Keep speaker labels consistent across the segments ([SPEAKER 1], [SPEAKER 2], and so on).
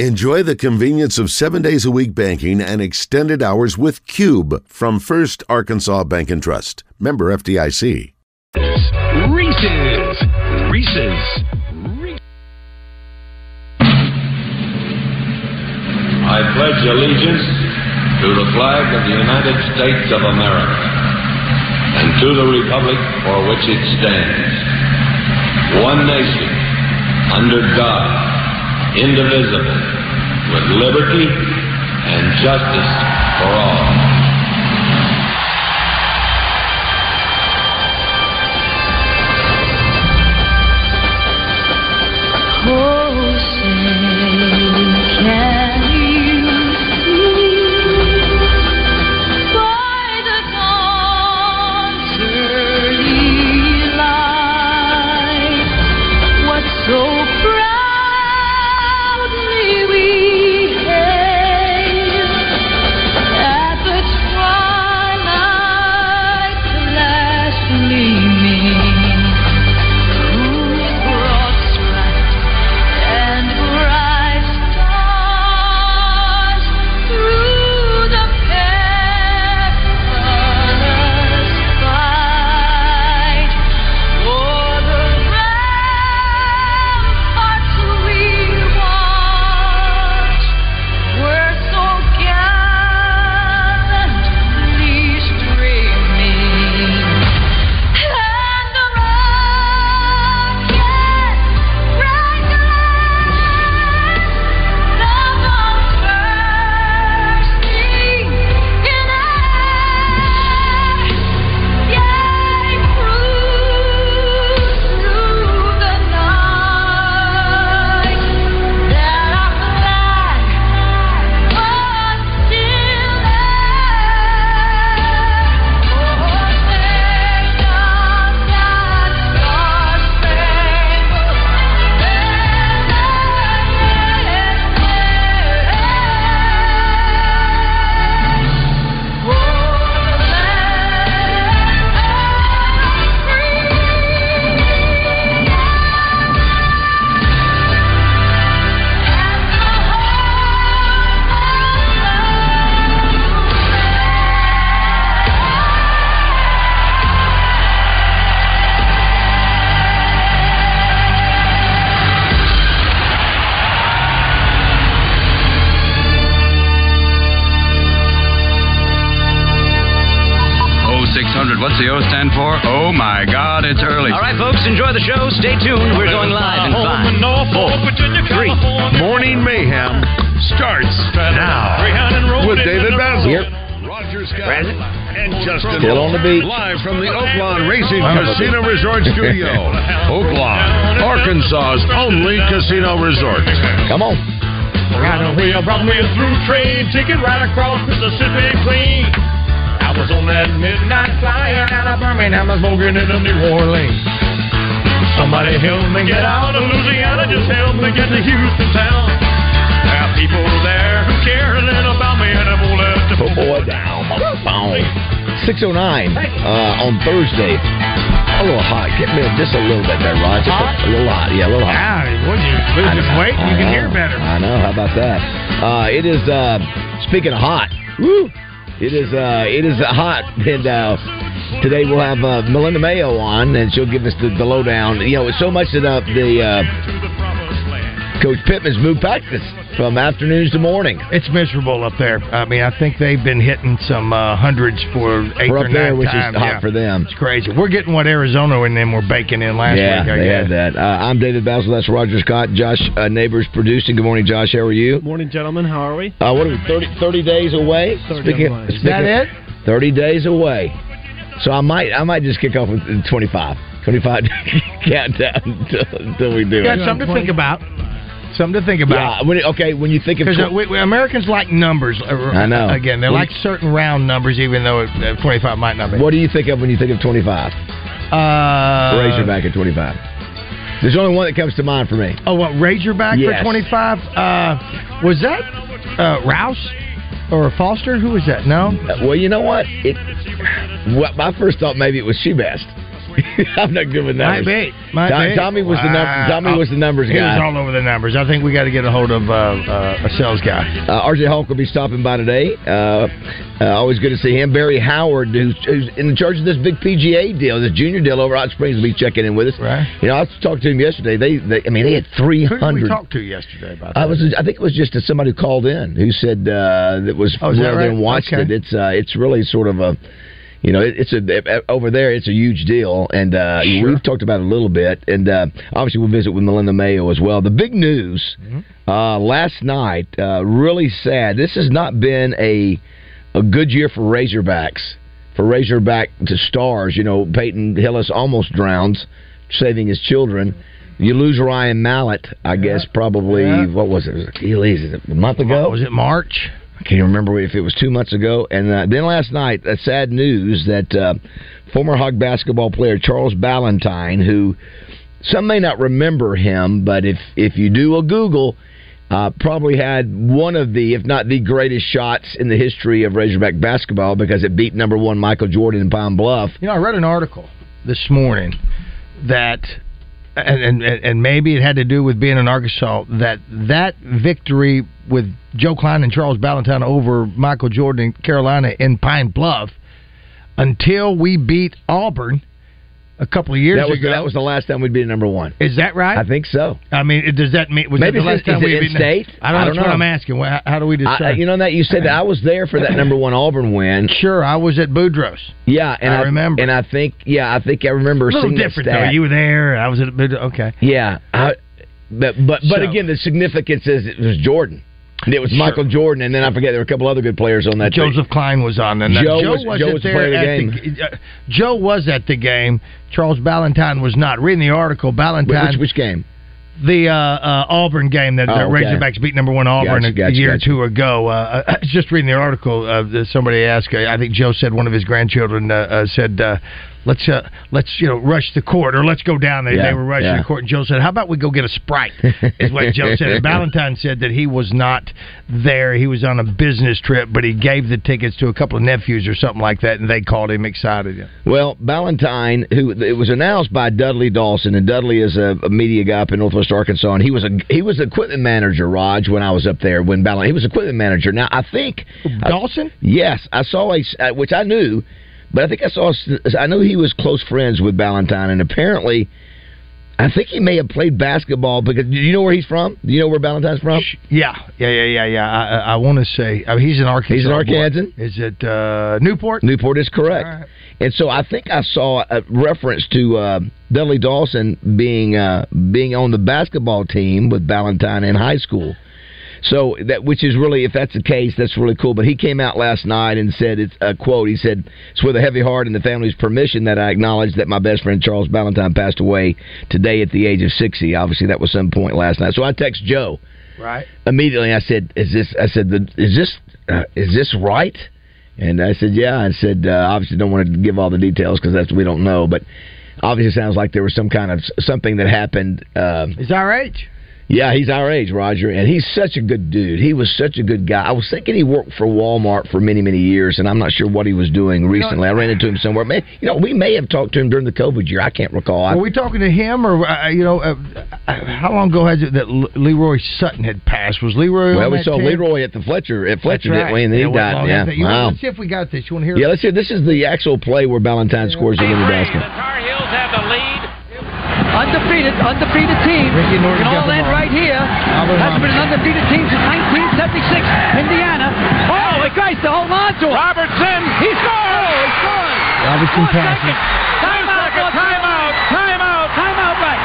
[SPEAKER 1] Enjoy the convenience of seven days a week banking and extended hours with Cube from First Arkansas Bank and Trust. Member FDIC.
[SPEAKER 2] Reese's. Reese's.
[SPEAKER 3] I pledge allegiance to the flag of the United States of America and to the republic for which it stands, one nation, under God indivisible, with liberty and justice for all.
[SPEAKER 4] Studio, Oaklawn, Arkansas's only casino resort.
[SPEAKER 5] Come on.
[SPEAKER 6] Got a wheel brought me a through train ticket right across Mississippi clean. I was on that midnight flyer out of Birmingham, I was smoking into New Orleans. Somebody help me get out of Louisiana, just help me get to Houston town. There are people there who care a little about me and I won't let the
[SPEAKER 5] Put boy down. Boom. 609 uh, on Thursday. A little hot. Get me just a little bit there, a-
[SPEAKER 6] Hot?
[SPEAKER 5] A, little hot. Yeah, a little hot.
[SPEAKER 6] Ah, when you lose some weight, you can
[SPEAKER 5] know.
[SPEAKER 6] hear better.
[SPEAKER 5] I know. How about that? Uh, it is. Uh, speaking of hot, woo! It is. Uh, it is hot, and uh, today we'll have uh, Melinda Mayo on, and she'll give us the, the lowdown. You know, it's so much that uh, the uh, Coach Pittman's moved practice from afternoons to morning.
[SPEAKER 6] It's miserable up there. I mean, I think they've been hitting some uh, hundreds for 8
[SPEAKER 5] We're
[SPEAKER 6] or
[SPEAKER 5] up there,
[SPEAKER 6] nine
[SPEAKER 5] which
[SPEAKER 6] times.
[SPEAKER 5] is hot
[SPEAKER 6] yeah.
[SPEAKER 5] for them.
[SPEAKER 6] It's crazy. We're getting what Arizona and them were baking in last
[SPEAKER 5] yeah,
[SPEAKER 6] week. I
[SPEAKER 5] they
[SPEAKER 6] guess.
[SPEAKER 5] had that. Uh, I'm David Bazzel. That's Roger Scott. Josh uh, Neighbors producing. Good morning, Josh. How are you?
[SPEAKER 7] Morning, gentlemen. How are we?
[SPEAKER 5] Uh, what are we, 30, 30 days away?
[SPEAKER 7] 30 away.
[SPEAKER 6] Is that it?
[SPEAKER 5] 30 days away. So I might I might just kick off with 25. 25 countdown until, until we do
[SPEAKER 6] Got
[SPEAKER 5] it.
[SPEAKER 6] something to think about. Something to think about.
[SPEAKER 5] Yeah, when, okay, when you think of tw-
[SPEAKER 6] uh, we, we- Americans like numbers. uh,
[SPEAKER 5] I know.
[SPEAKER 6] Again, they
[SPEAKER 5] When-
[SPEAKER 6] like certain round numbers, even though it, uh, 25 might not be.
[SPEAKER 5] what do you think of when you think of 25?
[SPEAKER 6] Uh,
[SPEAKER 5] Razorback at 25. There's only one that comes to mind for me.
[SPEAKER 6] Oh, what Razorback
[SPEAKER 5] Yes.
[SPEAKER 6] for 25? Uh, was that uh, Rouse or Foster? Who was that? No.
[SPEAKER 5] Uh, well, you know what? It. What my first thought maybe it was She Best. I'm not good with numbers.
[SPEAKER 4] Might be. Might
[SPEAKER 5] Tom-
[SPEAKER 4] be.
[SPEAKER 5] Tommy was the num-. Tommy was the numbers guy.
[SPEAKER 4] He was all over the numbers. I think we got to get a hold of uh, uh, a sales guy.
[SPEAKER 5] Uh, RJ Hawk will be stopping by today. Uh, uh, always good to see him. Barry Howard, who's, who's in charge of this big PGA deal, this junior deal over at Hot Springs, will be checking in with us.
[SPEAKER 4] Right.
[SPEAKER 5] You know, I talked to him yesterday. They, they I mean, they had 300.
[SPEAKER 4] Who did we
[SPEAKER 5] 300.
[SPEAKER 4] talk to yesterday about that?
[SPEAKER 5] I was. I think it was just somebody who called in who said uh, that was
[SPEAKER 4] Oh, that
[SPEAKER 5] and
[SPEAKER 4] right?
[SPEAKER 5] watched
[SPEAKER 4] Okay.
[SPEAKER 5] it. It's uh, it's really sort of a, you know, it, it's a over there. It's a huge deal, and uh,
[SPEAKER 4] Sure.
[SPEAKER 5] we've talked about it a little bit. And uh, obviously, we'll visit with Melinda Mayo as well. The big news
[SPEAKER 4] Mm-hmm.
[SPEAKER 5] uh, last night, uh, really sad. This has not been a a good year for Razorbacks. For Razorback to stars, you know, Peyton Hillis almost drowns, saving his children. You lose Ryan Mallett, I guess, probably
[SPEAKER 4] Yeah.
[SPEAKER 5] what was it? Achilles? Is it a month ago?
[SPEAKER 4] Was it March?
[SPEAKER 5] I can't remember if it was two months ago. And uh, then last night, uh, sad news that uh, former Hog basketball player Charles Balentine, who some may not remember him, but if if you do a Google, uh, probably had one of the, if not the greatest shots in the history of Razorback basketball because it beat number one Michael Jordan in Pine Bluff.
[SPEAKER 4] You know, I read an article this morning that, and, and and maybe it had to do with being in Arkansas. That that victory with Joe Kleine and Charles Balentine over Michael Jordan in Carolina in Pine Bluff, until we beat Auburn a couple of years
[SPEAKER 5] That was
[SPEAKER 4] ago.
[SPEAKER 5] that was the last time we'd be number one.
[SPEAKER 4] is that right?
[SPEAKER 5] I think so.
[SPEAKER 4] I mean, does that mean was
[SPEAKER 5] Maybe
[SPEAKER 4] that the last time we
[SPEAKER 5] in state?
[SPEAKER 4] I don't know.
[SPEAKER 5] I
[SPEAKER 4] That's
[SPEAKER 5] don't
[SPEAKER 4] what
[SPEAKER 5] know.
[SPEAKER 4] I'm asking. How, how do we decide?
[SPEAKER 5] I, you know that you said that I was there for that number one Auburn win.
[SPEAKER 4] sure, I was at Boudreaux's.
[SPEAKER 5] Yeah, and
[SPEAKER 4] I remember.
[SPEAKER 5] and I think yeah, I think I remember
[SPEAKER 4] A little different though. You were there. I was at Boudreaux. Okay.
[SPEAKER 5] Yeah, I, but but but
[SPEAKER 4] So-
[SPEAKER 5] again, the significance is it was Jordan. It was
[SPEAKER 4] Sure.
[SPEAKER 5] Michael Jordan, and then I forget there were a couple other good players on that. team.
[SPEAKER 4] Joseph Kleine was on, and
[SPEAKER 5] Joe
[SPEAKER 4] Joe
[SPEAKER 5] was- Joe was the
[SPEAKER 4] there
[SPEAKER 5] the
[SPEAKER 4] at the uh, Joe was at the game. Charles Balentine was not. Reading the article, Balentine,
[SPEAKER 5] which, which game?
[SPEAKER 4] the uh, uh, Auburn game that
[SPEAKER 5] Oh,
[SPEAKER 4] the
[SPEAKER 5] okay.
[SPEAKER 4] Razorbacks beat number one Auburn
[SPEAKER 5] Gotcha,
[SPEAKER 4] a,
[SPEAKER 5] gotcha,
[SPEAKER 4] year
[SPEAKER 5] gotcha.
[SPEAKER 4] or two ago. Uh, I was just reading the article. Uh, somebody asked. uh, I think Joe said one of his grandchildren uh, uh, said. Let's uh, let's you know rush the court or let's go down. there.
[SPEAKER 5] Yeah,
[SPEAKER 4] they were rushing
[SPEAKER 5] yeah.
[SPEAKER 4] the court, and Joe said, "How about we go get a sprite?" Is what Joe said. And Balentine said that he was not there. He was on a business trip, but he gave the tickets to a couple of nephews or something like that, and they called him excited.
[SPEAKER 5] Well, Balentine, who it was announced by Dudley Dawson, and Dudley is a, a media guy up in Northwest Arkansas, and he was a he was equipment manager, Raj, when I was up there. When Balentine, he was equipment manager. Now I think
[SPEAKER 4] Dawson?
[SPEAKER 5] Yes, I saw a uh, which I knew, but I think I saw I knew he was close friends with Balentine, and apparently, I think he may have played basketball because do you know where he's from? Do you know where Balentine's from?
[SPEAKER 4] Yeah, yeah, yeah, yeah, yeah. I, I, I want to say uh, he's an Arkansas.
[SPEAKER 5] He's an
[SPEAKER 4] boy. Is it uh, Newport?
[SPEAKER 5] Newport is correct.
[SPEAKER 4] Right.
[SPEAKER 5] And so I think I saw a reference to uh, Dudley Dawson being uh, being on the basketball team with Balentine in high school. So that which is really, if that's the case, that's really cool. But he came out last night and said it's a quote. He said, "It's with a heavy heart and the family's permission that I acknowledge that my best friend Charles Balentine passed away today at the age of 60. Obviously, that was some point last night. So I text Joe
[SPEAKER 4] Right.
[SPEAKER 5] immediately. I said, "Is this?" I said, the, "Is this? Uh, is this right?" And I said, "Yeah." I said, uh, "Obviously, don't want to give all the details because that's we don't know, but obviously, sounds like there was some kind of something that happened." Um,
[SPEAKER 4] Is our age?
[SPEAKER 5] Yeah, he's our age, Roger, and he's such a good dude. He was such a good guy. I was thinking he worked for Walmart for many, many years, and I'm not sure what he was doing recently. I ran into him somewhere. May, you know, we may have talked to him during the COVID year. I can't recall. I,
[SPEAKER 4] Were we talking to him, or uh, you know, uh, uh, how long ago has it that L- Leroy Sutton had passed? Was Leroy?
[SPEAKER 5] well,
[SPEAKER 4] on
[SPEAKER 5] we
[SPEAKER 4] that
[SPEAKER 5] saw
[SPEAKER 4] team?
[SPEAKER 5] Leroy at the Fletcher at Fletcher,
[SPEAKER 4] That's
[SPEAKER 5] didn't we? And then
[SPEAKER 4] Yeah,
[SPEAKER 5] he died. Yeah,
[SPEAKER 4] after that. You know,
[SPEAKER 5] wow.
[SPEAKER 4] Let's see if we got this. You want to hear?
[SPEAKER 5] Yeah, let's hear. This is the actual play where Balentine scores the winning basket.
[SPEAKER 2] Tar Heels have the lead. Undefeated, undefeated team.
[SPEAKER 4] Ricky Norton
[SPEAKER 2] It can all
[SPEAKER 4] got the
[SPEAKER 2] end right here.
[SPEAKER 4] Albert
[SPEAKER 2] Hasn't been an undefeated team since 1976. Indiana. Oh, the guys to hold on to it. Robertson. He scores. Oh, he scores.
[SPEAKER 4] Robinson passes.
[SPEAKER 2] second. Timeout. Timeout. Timeout. Timeout back.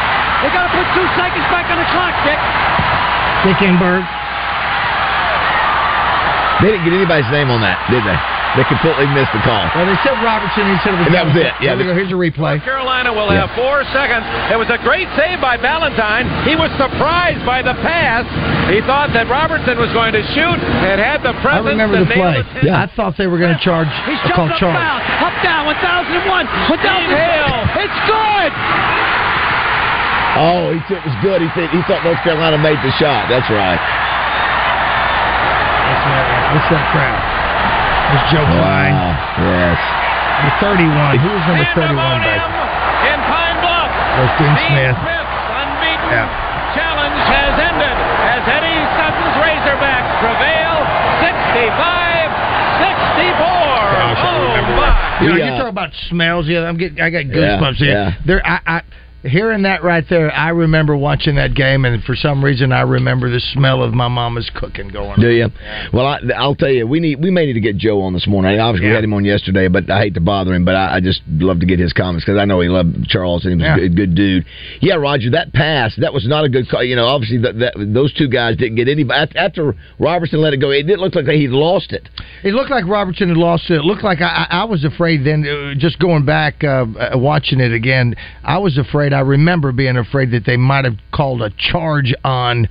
[SPEAKER 2] They got to put two seconds back on the clock, Dick.
[SPEAKER 4] Dickenberg.
[SPEAKER 5] They didn't get anybody's name on that, did they? They completely missed the call.
[SPEAKER 4] Well, they said Robertson. He said it was.
[SPEAKER 5] And that was it. Yeah,
[SPEAKER 4] Here we go. Here's a replay.
[SPEAKER 2] North Carolina will
[SPEAKER 5] Yeah.
[SPEAKER 2] have four seconds. It was a great save by Balentine. He was surprised by the pass. He thought that Robertson was going to shoot and had the presence.
[SPEAKER 4] I
[SPEAKER 2] remember
[SPEAKER 4] the play.
[SPEAKER 2] the tip.
[SPEAKER 4] I thought they were going to charge.
[SPEAKER 2] He's uh,
[SPEAKER 4] A call
[SPEAKER 2] jumped up
[SPEAKER 4] charge.
[SPEAKER 2] down, up down, 1001, 1002.
[SPEAKER 3] Hale.
[SPEAKER 2] It's good.
[SPEAKER 5] Oh, he said it was good. He said he thought North Carolina made the shot. That's right.
[SPEAKER 4] That's that. What's that crowd? There's Joe Kleine.
[SPEAKER 5] Wow. Yes.
[SPEAKER 4] The 31. Who was number 31 back? There's Dean Smith.
[SPEAKER 2] Smith's unbeaten
[SPEAKER 4] Yeah.
[SPEAKER 2] challenge has ended as Eddie Sutton's Razorbacks prevail 65 64. Oh, my.
[SPEAKER 4] You know,
[SPEAKER 5] We,
[SPEAKER 4] you
[SPEAKER 5] uh,
[SPEAKER 4] talk about smells. Yeah, I'm getting. I got
[SPEAKER 5] Yeah,
[SPEAKER 4] goosebumps here.
[SPEAKER 5] yeah.
[SPEAKER 4] There, I, I hearing that right there. I remember watching that game, and for some reason, I remember the smell of my mama's cooking going.
[SPEAKER 5] Do
[SPEAKER 4] on.
[SPEAKER 5] you? Well, I, I'll tell you, we need we may need to get Joe on this morning. I Obviously, we
[SPEAKER 4] Yeah.
[SPEAKER 5] had him on yesterday, but I hate to bother him. But I, I just love to get his comments because I know he loved Charles and he was
[SPEAKER 4] Yeah.
[SPEAKER 5] a good, good dude. Yeah, Roger, that pass that was not a good call. You know, obviously that, that those two guys didn't get any. After Robertson let it go, it didn't look like he lost it.
[SPEAKER 4] It looked like Robertson had lost it. It looked like I, I was afraid then, uh, just going back, uh, watching it again, I was afraid, I remember being afraid that they might have called a charge on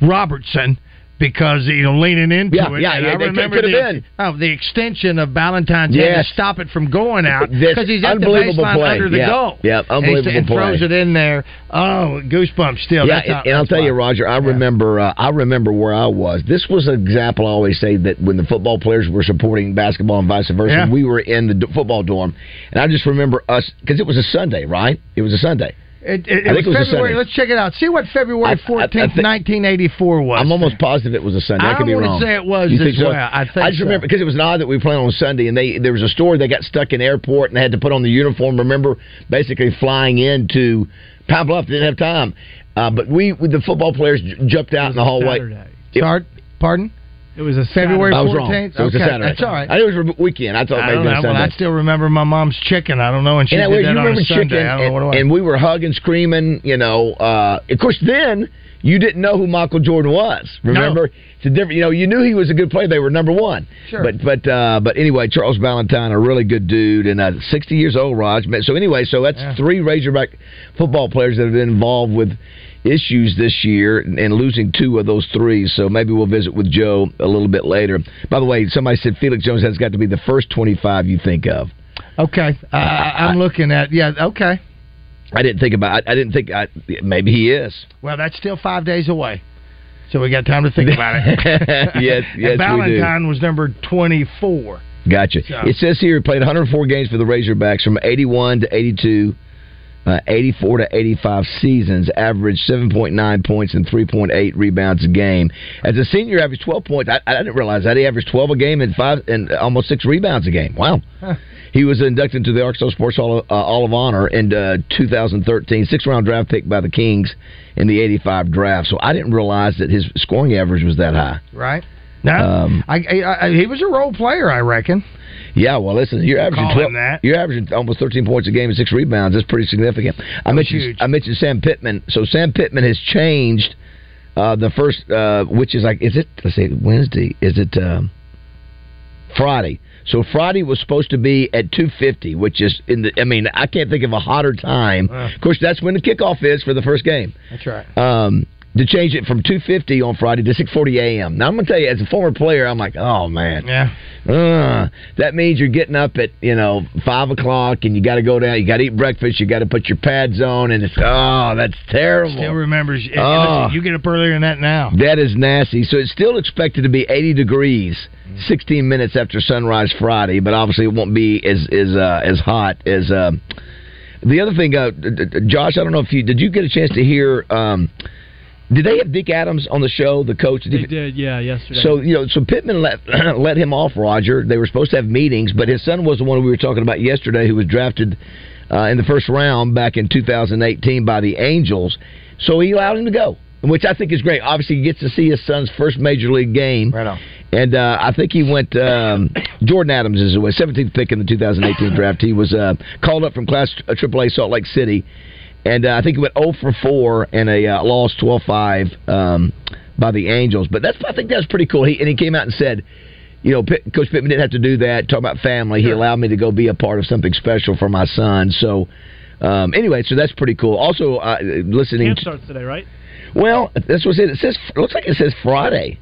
[SPEAKER 4] Robertson. Because you know, leaning into
[SPEAKER 5] Yeah,
[SPEAKER 4] it,
[SPEAKER 5] yeah,
[SPEAKER 4] and
[SPEAKER 5] yeah,
[SPEAKER 4] I remember
[SPEAKER 5] could have
[SPEAKER 4] the,
[SPEAKER 5] been.
[SPEAKER 4] oh, the extension of Balentine's head
[SPEAKER 5] Yes.
[SPEAKER 4] to stop it from going out because he's at the baseline
[SPEAKER 5] play.
[SPEAKER 4] under the
[SPEAKER 5] Yeah,
[SPEAKER 4] goal.
[SPEAKER 5] yeah,
[SPEAKER 4] And he-
[SPEAKER 5] unbelievable
[SPEAKER 4] and, throws
[SPEAKER 5] play.
[SPEAKER 4] it in there. Oh, goosebumps still.
[SPEAKER 5] yeah, and, and I'll tell you. Roger, I remember. Uh, I remember where I was. This was an example. I always say that when the football players were supporting basketball and vice versa,
[SPEAKER 4] Yeah.
[SPEAKER 5] we were in the d- football dorm, and I just remember us because it was a Sunday, right? It was a Sunday.
[SPEAKER 4] It, it,
[SPEAKER 5] I
[SPEAKER 4] it
[SPEAKER 5] think
[SPEAKER 4] was
[SPEAKER 5] was
[SPEAKER 4] February. Let's check it out. See what February fourteenth, nineteen eighty four was.
[SPEAKER 5] I'm almost positive it was a Sunday. I,
[SPEAKER 4] I
[SPEAKER 5] could be wrong.
[SPEAKER 4] say it was
[SPEAKER 5] You
[SPEAKER 4] as
[SPEAKER 5] think so?
[SPEAKER 4] well. I think
[SPEAKER 5] I just
[SPEAKER 4] so.
[SPEAKER 5] remember because it was an odd that we were playing on Sunday, and they there was a story they got stuck in airport and they had to put on the uniform. Remember, basically flying into Pine Bluff, they didn't have time. Uh, but we, the football players, j- jumped out in the hallway. It-.
[SPEAKER 4] Pardon.
[SPEAKER 7] It was a
[SPEAKER 4] February
[SPEAKER 5] I was wrong.
[SPEAKER 4] fourteenth.
[SPEAKER 5] So it was
[SPEAKER 4] okay,
[SPEAKER 5] a Saturday.
[SPEAKER 4] that's all right.
[SPEAKER 5] I knew it was a weekend. I thought
[SPEAKER 4] I
[SPEAKER 5] maybe
[SPEAKER 4] don't
[SPEAKER 5] it was
[SPEAKER 4] know.
[SPEAKER 5] Sunday.
[SPEAKER 4] Well, I still remember my mom's chicken. I don't know, and she
[SPEAKER 5] And
[SPEAKER 4] did
[SPEAKER 5] way,
[SPEAKER 4] that
[SPEAKER 5] you
[SPEAKER 4] on a Sunday.
[SPEAKER 5] chicken,
[SPEAKER 4] I don't know what it
[SPEAKER 5] and, and we were hugging, screaming. You know, uh, of course, then you didn't know who Michael Jordan was. Remember, it's a different. You know, you knew he was a good player. They were number one.
[SPEAKER 4] Sure.
[SPEAKER 5] But but uh, but anyway, Charles Balentine, a really good dude, and uh, 60 years old, Raj. So anyway, so that's
[SPEAKER 4] Yeah.
[SPEAKER 5] three Razorback football players that have been involved with issues this year and losing two of those three. So maybe we'll visit with Joe a little bit later. By the way, somebody said Felix Jones has got to be the first 25 you think of.
[SPEAKER 4] okay, uh, I'm looking at yeah. Okay,
[SPEAKER 5] I didn't think about. I, I didn't think. I, maybe he is.
[SPEAKER 4] well, that's still five days away, so we got time to think about it.
[SPEAKER 5] Yes, yes,
[SPEAKER 4] And
[SPEAKER 5] we do.
[SPEAKER 4] Balentine was number twenty four.
[SPEAKER 5] Gotcha.
[SPEAKER 4] So-
[SPEAKER 5] It says here he played 104 games for the Razorbacks from 81 to 82, uh, 84 to 85 seasons, averaged 7.9 points and 3.8 rebounds a game. As a senior, averaged 12 points. I, I didn't realize that he averaged 12 a game and five and almost six rebounds a game. Wow. He was inducted into the Arkansas Sports Hall of, uh, Hall of Honor in uh, 2013, six round draft pick by the Kings in the 85 draft. So I didn't realize that his scoring average was that high.
[SPEAKER 4] Right. No,
[SPEAKER 5] Um,
[SPEAKER 4] I, I, I, he was a role player, I reckon.
[SPEAKER 5] Yeah, well, listen, you're averaging
[SPEAKER 4] Call
[SPEAKER 5] twelve.
[SPEAKER 4] that.
[SPEAKER 5] You're averaging almost 13 points a game and six rebounds. That's pretty significant. I mentioned
[SPEAKER 4] huge.
[SPEAKER 5] I mentioned Sam Pittman. So Sam Pittman has changed uh, the first, uh, which is like, is it? Let's see, Wednesday. Is it um, Friday? So Friday was supposed to be at 2:50, which is in the. I mean, I can't think of a hotter time.
[SPEAKER 4] Uh.
[SPEAKER 5] of course, that's when the kickoff is for the first game
[SPEAKER 4] That's right.
[SPEAKER 5] um, to change it from 2:50 on Friday to 6:40 a.m. Now I'm gonna tell you, as a former player, I'm like, oh man,
[SPEAKER 4] Yeah.
[SPEAKER 5] uh, that means you're getting up at you know five o'clock and you got to go down, you got to eat breakfast, you got to put your pads on, and it's oh that's terrible.
[SPEAKER 4] Still remembers.
[SPEAKER 5] Oh.
[SPEAKER 4] listen, you get up earlier than that now.
[SPEAKER 5] That is nasty. So it's still expected to be 80 degrees, 16 minutes after sunrise Friday, but obviously it won't be as as uh, as hot as. Uh, the other thing, uh, Josh, I don't know if you did. You get a chance to hear? Um, did they have Deke Adams on the show, the coach? Did
[SPEAKER 7] They
[SPEAKER 5] you-
[SPEAKER 7] did, yeah, yesterday.
[SPEAKER 5] so you know, so Pittman let let him off. Roger, they were supposed to have meetings, but his son was the one we were talking about yesterday, who was drafted uh, in the first round back in 2018 by the Angels. So he allowed him to go, which I think is great. Obviously, he gets to see his son's first major league game.
[SPEAKER 4] Right on.
[SPEAKER 5] And uh, I think he went. Um, Jordan Adams is the 17th pick in the 2018 draft. He was uh, called up from Class uh, AAA Salt Lake City, and uh, I think he went 0 for 4 and a uh, loss 12-5 um, by the Angels. But that's I think that's pretty cool. He and he came out and said. You know, Pitt, Coach Pittman didn't have to do that. Talk about family. He allowed me to go be a part of something special for my son. So, um, anyway, so that's pretty cool. Also, uh, listening.
[SPEAKER 7] Camp starts today, right?
[SPEAKER 5] well, that's what it says. It says looks like it says Friday.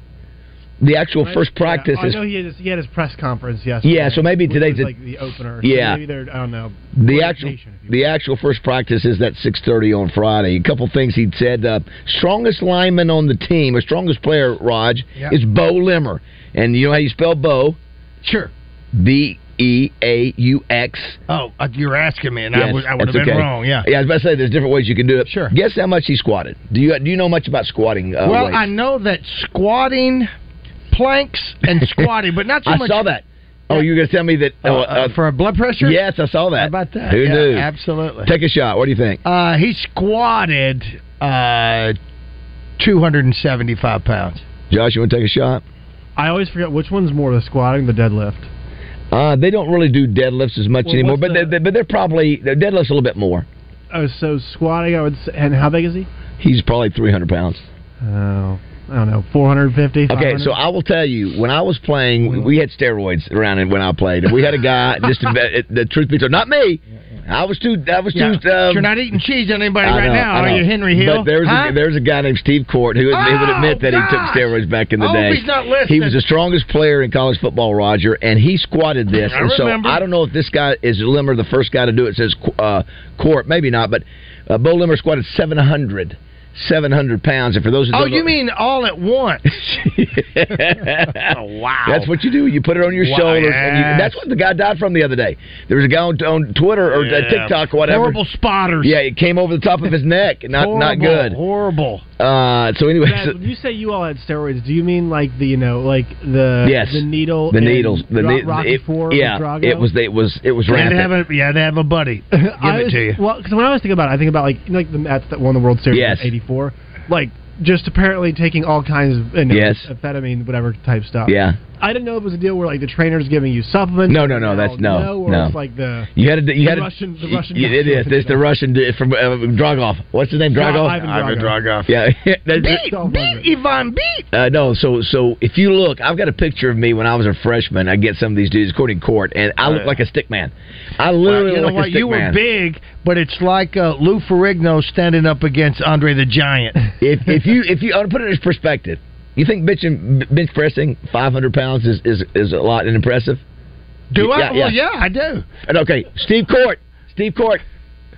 [SPEAKER 5] The actual first practice
[SPEAKER 7] yeah.
[SPEAKER 5] is
[SPEAKER 7] I know he had, his, he had his press conference yesterday.
[SPEAKER 5] Yeah, so maybe today's
[SPEAKER 7] like the opener.
[SPEAKER 5] Yeah.
[SPEAKER 7] so maybe they're I don't know.
[SPEAKER 5] the actual
[SPEAKER 7] orientation, if you
[SPEAKER 5] the actual first practice is that six thirty on Friday. A couple things he said. Uh, strongest lineman on the team, or strongest player, Raj,
[SPEAKER 4] Yeah.
[SPEAKER 5] is Beaux Limmer, and you know how you spell Bo?
[SPEAKER 4] Sure.
[SPEAKER 5] B E A U X.
[SPEAKER 4] Oh, uh, you're asking me, and I
[SPEAKER 5] Yes,
[SPEAKER 4] would, I would have been
[SPEAKER 5] okay.
[SPEAKER 4] wrong. Yeah.
[SPEAKER 5] Yeah, I was about to say there's different ways you can do it.
[SPEAKER 4] Sure.
[SPEAKER 5] Guess how much he squatted? Do you do you know much about squatting? Uh,
[SPEAKER 4] well,
[SPEAKER 5] weights?
[SPEAKER 4] I know that squatting, planks, and squatting, but not so
[SPEAKER 5] I
[SPEAKER 4] much.
[SPEAKER 5] I saw that. Oh, you're going to tell me that
[SPEAKER 4] Uh,
[SPEAKER 5] oh,
[SPEAKER 4] uh, for blood pressure.
[SPEAKER 5] Yes, I saw that.
[SPEAKER 4] How about that?
[SPEAKER 5] Who
[SPEAKER 4] Yeah,
[SPEAKER 5] knew?
[SPEAKER 4] Absolutely.
[SPEAKER 5] Take a shot. What do you think?
[SPEAKER 4] Uh, he squatted uh, 275 pounds.
[SPEAKER 5] Josh, you want to take a shot?
[SPEAKER 7] I always forget which one's more the squatting, the deadlift.
[SPEAKER 5] Uh, they don't really do deadlifts as much
[SPEAKER 7] Well,
[SPEAKER 5] anymore, but
[SPEAKER 7] the-
[SPEAKER 5] they, but they're probably their deadlifts a little bit more.
[SPEAKER 7] Oh, so squatting, I would say, and how big is he?
[SPEAKER 5] He's probably 300 pounds.
[SPEAKER 7] Oh, I don't know, 450.
[SPEAKER 5] Okay, so I will tell you, when I was playing, we had steroids around and when I played, we had a guy. just to, the truth be told, not me. I was too. I was
[SPEAKER 4] Yeah.
[SPEAKER 5] too. Um,
[SPEAKER 4] You're not eating cheese on anybody
[SPEAKER 5] I
[SPEAKER 4] right
[SPEAKER 5] know,
[SPEAKER 4] now,
[SPEAKER 5] I
[SPEAKER 4] are you, Henry Hill?
[SPEAKER 5] But there's
[SPEAKER 4] Huh?
[SPEAKER 5] a, there's a guy named Steve Korte who, he would
[SPEAKER 4] Oh,
[SPEAKER 5] admit that he took steroids back in the
[SPEAKER 4] I hope
[SPEAKER 5] day.
[SPEAKER 4] he's not listening.
[SPEAKER 5] He was the strongest player in college football, Roger, and he squatted this.
[SPEAKER 4] I
[SPEAKER 5] and so. I don't know if this guy is Limmer, the first guy to do it. Says uh, Korte, maybe not, but uh, Beaux Limmer squatted 700. 700 pounds, and for those who
[SPEAKER 4] Oh,
[SPEAKER 5] don't
[SPEAKER 4] you
[SPEAKER 5] know-
[SPEAKER 4] mean all at once?
[SPEAKER 5] oh,
[SPEAKER 4] wow.
[SPEAKER 5] That's what you do. You put it on your
[SPEAKER 4] Wow,
[SPEAKER 5] shoulders. And you,
[SPEAKER 4] yes.
[SPEAKER 5] that's what the guy died from the other day. There was a guy on, on Twitter or uh,
[SPEAKER 4] Yeah.
[SPEAKER 5] TikTok or whatever.
[SPEAKER 4] Horrible spotters.
[SPEAKER 5] Yeah, it came over the top of his neck. Not not good.
[SPEAKER 4] Horrible.
[SPEAKER 5] Uh, so anyway, so-
[SPEAKER 7] when you say you all had steroids, do you mean like the you know like the
[SPEAKER 5] yes,
[SPEAKER 7] the needle
[SPEAKER 5] the needles, the
[SPEAKER 7] Ro-
[SPEAKER 5] ne-
[SPEAKER 7] Rocky
[SPEAKER 5] it-
[SPEAKER 7] Four
[SPEAKER 5] Yeah,
[SPEAKER 7] Drago?
[SPEAKER 5] it was it was it was
[SPEAKER 4] You had, to
[SPEAKER 5] rampant.
[SPEAKER 4] have a, you had to have a buddy. Give
[SPEAKER 7] I
[SPEAKER 4] it
[SPEAKER 7] was-
[SPEAKER 4] to you.
[SPEAKER 7] Well, because when I was thinking about it, I think about like you know, like the Mets that won the World Series
[SPEAKER 5] Yes.
[SPEAKER 7] in '84, like just apparently taking all kinds of you know,
[SPEAKER 5] Yes.
[SPEAKER 7] amphetamine, whatever type stuff.
[SPEAKER 5] Yeah.
[SPEAKER 7] I didn't know if it was a deal where like the trainer's giving you supplements.
[SPEAKER 5] No, no, no, that's- no,
[SPEAKER 7] no, or
[SPEAKER 5] no.
[SPEAKER 7] it's like the
[SPEAKER 5] You had to. You
[SPEAKER 7] the
[SPEAKER 5] had to,
[SPEAKER 7] Russian, the Russian.
[SPEAKER 5] y- It is. It's the Russian d- from uh, Dragov. What's his name? Dragov.
[SPEAKER 7] Ivan Ivan Drago.
[SPEAKER 5] Yeah. That's-
[SPEAKER 4] Beat, beat, Ivan, beat.
[SPEAKER 5] Uh, no, so so if you look, I've got a picture of me when I was a freshman. I get some of these dudes, according to Korte, and I look
[SPEAKER 4] Uh,
[SPEAKER 5] like a stick man. I literally
[SPEAKER 4] Well, you know
[SPEAKER 5] look like
[SPEAKER 4] what?
[SPEAKER 5] a stick
[SPEAKER 4] You were big, but it's like uh, Lou Ferrigno standing up against Andre the Giant.
[SPEAKER 5] If if you if you I want to put it in perspective, you think benching, bench pressing 500 pounds is, is is a lot and impressive?
[SPEAKER 4] Do I?
[SPEAKER 5] Yeah,
[SPEAKER 4] Well, yeah, I do.
[SPEAKER 5] And okay, Steve Korte, Steve Korte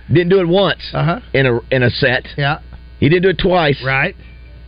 [SPEAKER 5] didn't do it once
[SPEAKER 4] Uh-huh.
[SPEAKER 5] in a in a set.
[SPEAKER 4] Yeah.
[SPEAKER 5] He didn't do it twice.
[SPEAKER 4] Right.